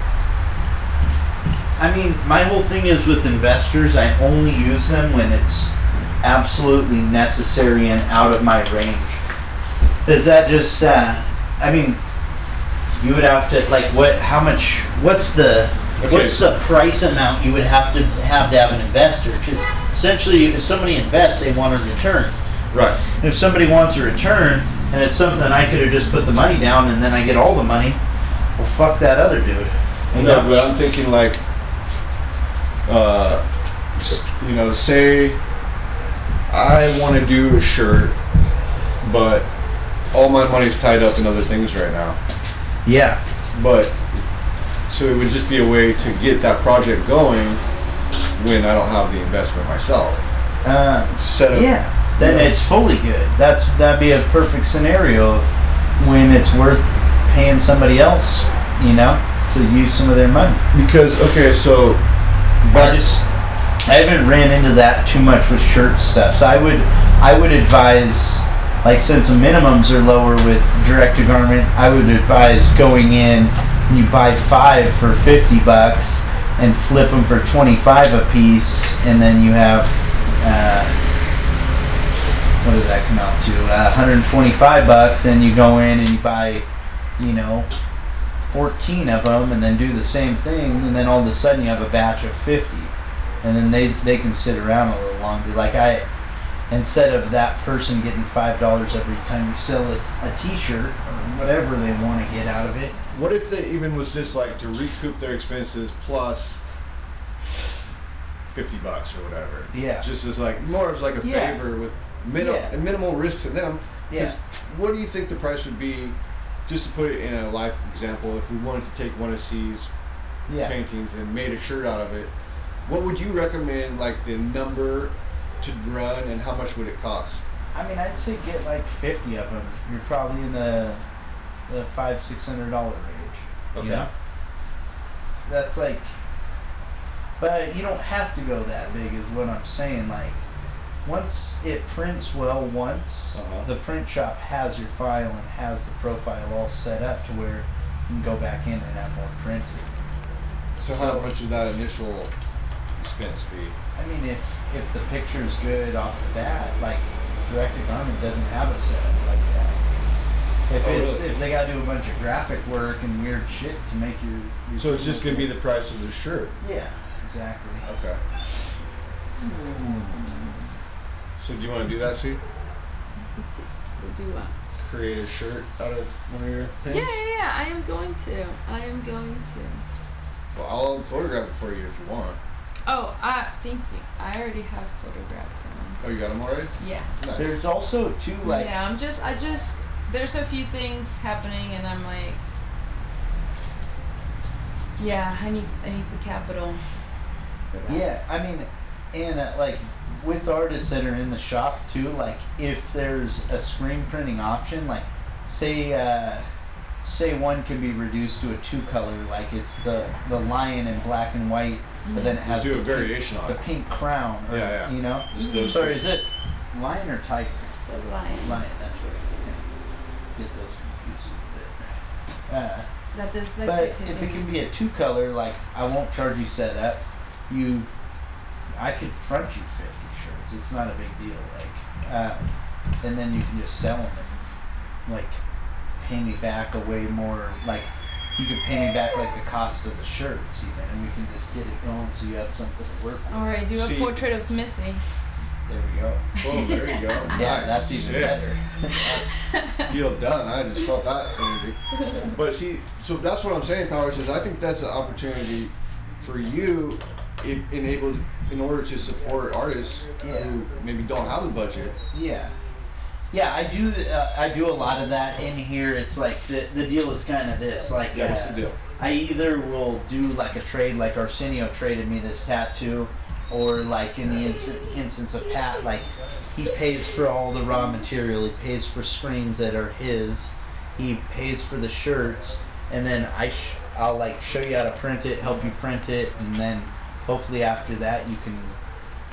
I mean, my whole thing is with investors, I only use them when it's absolutely necessary and out of my range. Is that just, uh, I mean, you would have to, like, what, how much, what's the, Okay. what's the price amount you would have to have to have an investor? Because essentially, if somebody invests, they want a return. Right. If somebody wants a return, and it's something I could have just put the money down and then I get all the money, well, fuck that other dude. You No, know? but I'm thinking like, uh, you know, say I want to do a shirt, but all my money's tied up in other things right now. Yeah. But so it would just be a way to get that project going when I don't have the investment myself. Uh, Set up. yeah. Then it's fully good. That's that'd be a perfect scenario when it's worth paying somebody else, you know, to use some of their money. Because okay, so I just I haven't ran into that too much with shirt stuff. So I would I would advise like since the minimums are lower with direct to garment, I would advise going in and you buy five for fifty bucks and flip them for twenty five a piece, and then you have uh, what does that come out to? Uh, 125 bucks, and you go in and you buy, you know, 14 of them, and then do the same thing, and then all of a sudden you have a batch of 50, and then they they can sit around a little longer. Like I, instead of that person getting five dollars every time you sell a, a T-shirt or whatever they want to get out of it. what if they even was just like to recoup their expenses plus fifty bucks or whatever? Yeah. Just as like more as like a Yeah. favor with minimal Yeah. and minimal risk to them. Yeah. What do you think the price would be? Just to put it in a life example, if we wanted to take one of Sea's Yeah. paintings and made a shirt out of it, what would you recommend like the number to run and how much would it cost? I mean, I'd say get like 50 of them. You're probably in the the five six hundred dollar range. Okay. You know? That's like, but you don't have to go that big, is what I'm saying. Like, once it prints well, once Uh-huh. the print shop has your file and has the profile all set up to where you can go back in and have more printed. So how much would that initial expense be? I mean, if if the picture is good off the bat, like direct to garment doesn't have a setup like that. If Oh, it's really? if they gotta do a bunch of graphic work and weird shit to make your, your So it's just gonna be the price of the shirt. yeah exactly. Okay. So do you want to do that, Sea? Do what? Create a shirt out of one of your Yeah, yeah, yeah. I am going to. I am going to. Well, I'll photograph it for you if you want. Oh, uh, thank you. I already have photographs of them. Oh, you got them already? Yeah. Nice. There's also too like yeah, I'm just, I just, there's a few things happening, and I'm like, yeah, I need, I need the capital. Yeah, I mean, and uh, like with artists that are in the shop too, like if there's a screen printing option, like say uh, say one can be reduced to a two color, like it's the the lion in black and white, but then it Just has do a the variation pink, on the it. pink crown, or, Yeah, yeah. you know. Just those Sorry, two. is it lion or tiger? It's a lion. Lion, that's right. Yeah. Get those confused a bit. Uh, That is but if it can be a two color, like I won't charge you setup, you, I could front you fifty shirts. It's not a big deal. Like, uh, and then you can just sell them and like pay me back a way more. Like you could pay me back like the cost of the shirts even, and we can just get it going so you have something to work with. All right, do a Sea- portrait of Missy. There we go. Oh, there you go. (laughs) Yeah, Nice. that's even Shit. better. That's (laughs) deal done. I just felt that energy. But see, so that's what I'm saying, Powers, is I think that's an opportunity for you in, enabled in order to support artists Yeah. who maybe don't have the budget. Yeah. Yeah, I do. Uh, I do a lot of that in here. It's like the the deal is kind of this. Like, Yeah, what's uh, the deal? I either will do like a trade, like Arsenio traded me this tattoo, or like in the inst- instance of Pat, like he pays for all the raw material. He pays for screens that are his. He pays for the shirts, and then I sh- I'll like show you how to print it, help you print it, and then hopefully after that you can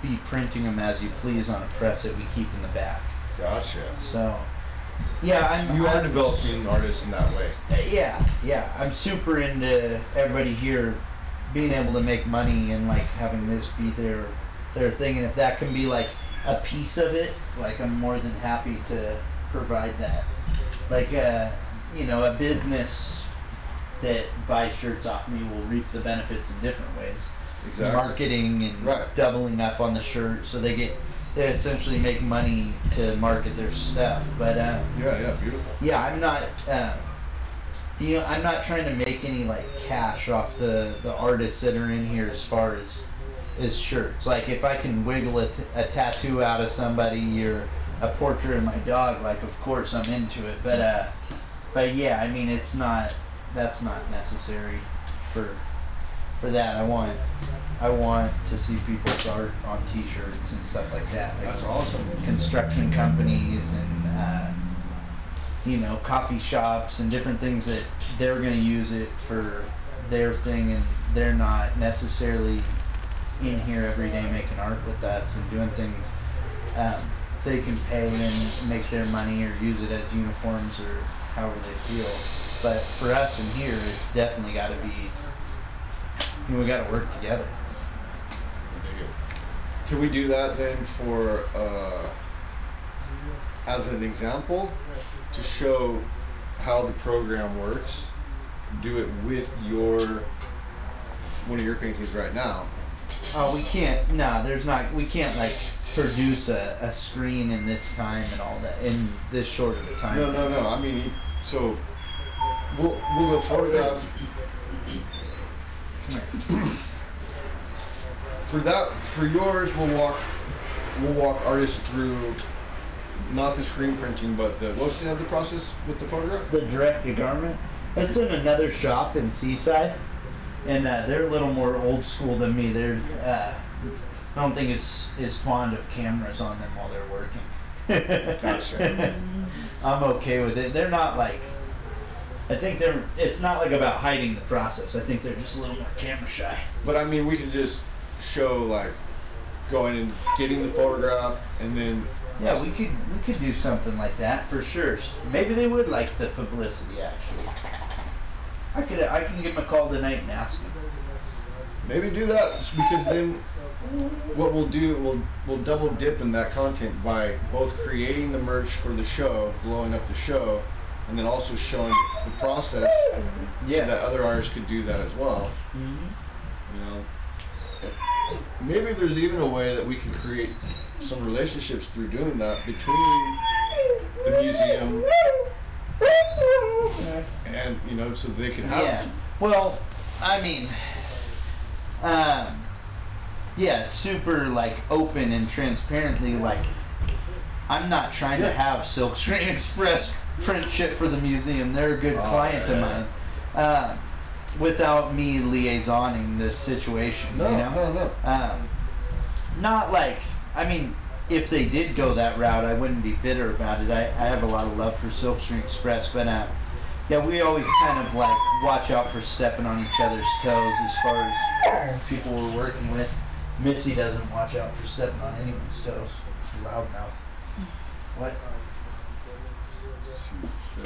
be printing them as you please on a press that we keep in the back. Gotcha. So, yeah, I'm. You are I'm- developing artists in that way. uh, Yeah, yeah. I'm super into everybody here being able to make money and like having this be their their thing, and if that can be like a piece of it, like I'm more than happy to provide that. Like, uh, you know, a business that buys shirts off me will reap the benefits in different ways. Exactly. Marketing and Right. doubling up on the shirt, so they get they essentially make money to market their stuff. But uh, Yeah, yeah, beautiful. yeah, I'm not. Uh, you know, I'm not trying to make any like cash off the the artists that are in here as far as as shirts. Like if I can wiggle a, t- a tattoo out of somebody or a portrait of my dog, like of course I'm into it. But uh, but yeah, I mean it's not that's not necessary for for that. I want I want to see people's art on T-shirts and stuff like that. Like That's awesome. Construction companies and uh, you know coffee shops and different things that they're going to use it for their thing, and they're not necessarily in here every day making art with us and doing things. Um, they can pay and make their money or use it as uniforms or however they feel. But for us in here, it's definitely got to be. Know, we got to work together. Can we do that then for, uh, as an example, to show how the program works? Do it with your, one of your paintings right now. Oh, we can't. No, there's not. We can't like produce a, a screen in this time and all that in this short of a time. No, no, no, I mean, so, we'll, we'll go photograph. For that, for yours, we'll walk, we'll walk artists through, not the screen printing, but the, what's the other process with the photograph? The direct to garment. It's in another shop in Seaside, and uh, they're a little more old school than me. They're. Uh, I don't think it's as fond of cameras on them while they're working. Gotcha. (laughs) I'm okay with it. They're not like. I think they're. It's not like about hiding the process. I think they're just a little more camera shy. But I mean, we can just show like going and getting the photograph and then Yeah, we could we could do something like that for sure. Maybe they would like the publicity. Actually, I could I can give them a call tonight and ask them. maybe do that because then what we'll do we'll we'll double dip in that content by both creating the merch for the show, blowing up the show, and then also showing the process Yeah. so that other artists could do that as well. You know, maybe there's even a way that we can create some relationships through doing that between the museum and you know so they can have Yeah. Well, I mean, um, yeah, super like open and transparently like. I'm not trying to Yeah. have Silkscreen (laughs) Express print shit for the museum. They're a good Oh, client of mine. Uh, without me liaisoning this situation, No, you know. no, no. Um, not like I mean, if they did go that route, I wouldn't be bitter about it. I, I have a lot of love for Silkscreen Express, but uh, yeah, we always kind of like watch out for stepping on each other's toes as far as people we're working with. Missy doesn't watch out for stepping on anyone's toes. Loudmouth. What? So,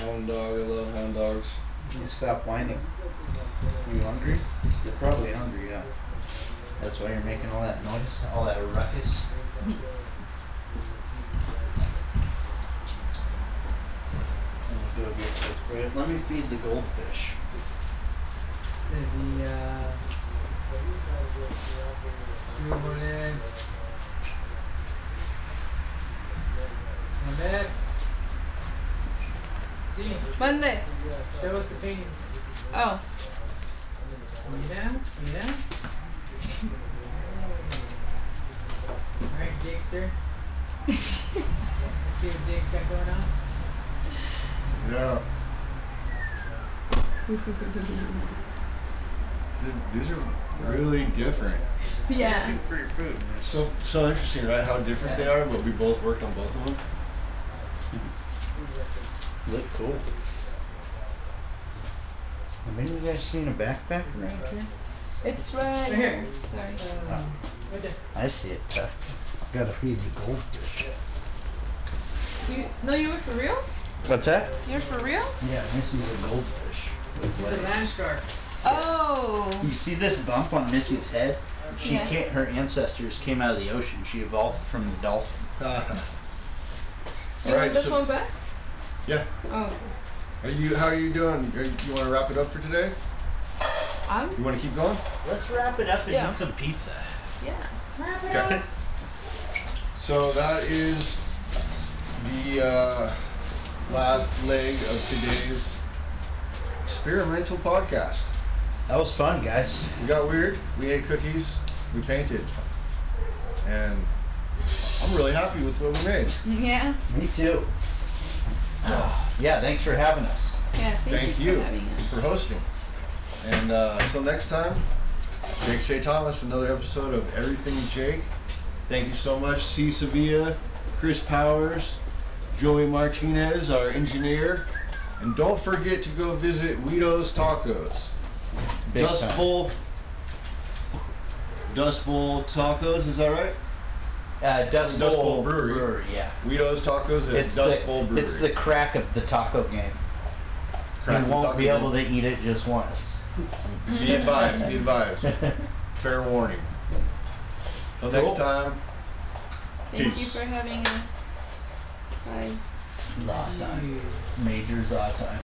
hound dog, I love hound dogs. You stop whining. You hungry? You're probably hungry, yeah. That's why you're making all that noise, all that ruckus. Let me go get the bread. Let me feed the goldfish. The, uh, New Orleans. Ahmed. See, Monday. show us the painting. Oh. You down? You down? Alright, Jakester. See what Jake's got going on? Yeah. These are really different. yeah. For your food. So so interesting, right? How different they are, but we both worked on both of them. (laughs) Look cool. Have any of you guys seen a backpack around here? It's right Right here. here. Sorry. Oh. Right there. I see it tough. Gotta feed the goldfish. You, no, you were for real? What's that? You're for real? Yeah, this is a goldfish. with It's a legs. land shark. Oh. You see this bump on Missy's head? She Yeah. can't. Her ancestors came out of the ocean. She evolved from the dolphin. Uh-huh. You All right, want this so- one back? Yeah. Oh. Are you? How are you doing? Are you, you want to wrap it up for today? I'm. You want to keep going? Let's wrap it up and Yeah. eat some pizza. Yeah. Wrap it Okay. up. So that is the uh, last leg of today's experimental podcast. That was fun, guys. We got weird. We ate cookies. We painted. And I'm really happy with what we made. (laughs) Yeah. Me too. Yeah, thanks for having us. Yeah. Thank, Thank you, you for having us. for hosting. And uh, until next time, Jake Shea Thomas, another episode of Everything Jake. Thank you so much, Sea. Sevilla, Chris Powers, Joey Martinez, our engineer. And don't forget to go visit Guido's Tacos. Big Dust time. Bowl. Dust Bowl Tacos, is that right? Uh, Dust, Dust Bowl, Bowl Brewery. yeah. Guido's Tacos at It's Dust the, Bowl Brewery. it's the crack of the taco game. Crack you won't taco be able to eat it just once. Be advised, be advised. (laughs) Fair warning. Till Cool. next time. Thank you for having us. Bye. Za time. Major za time.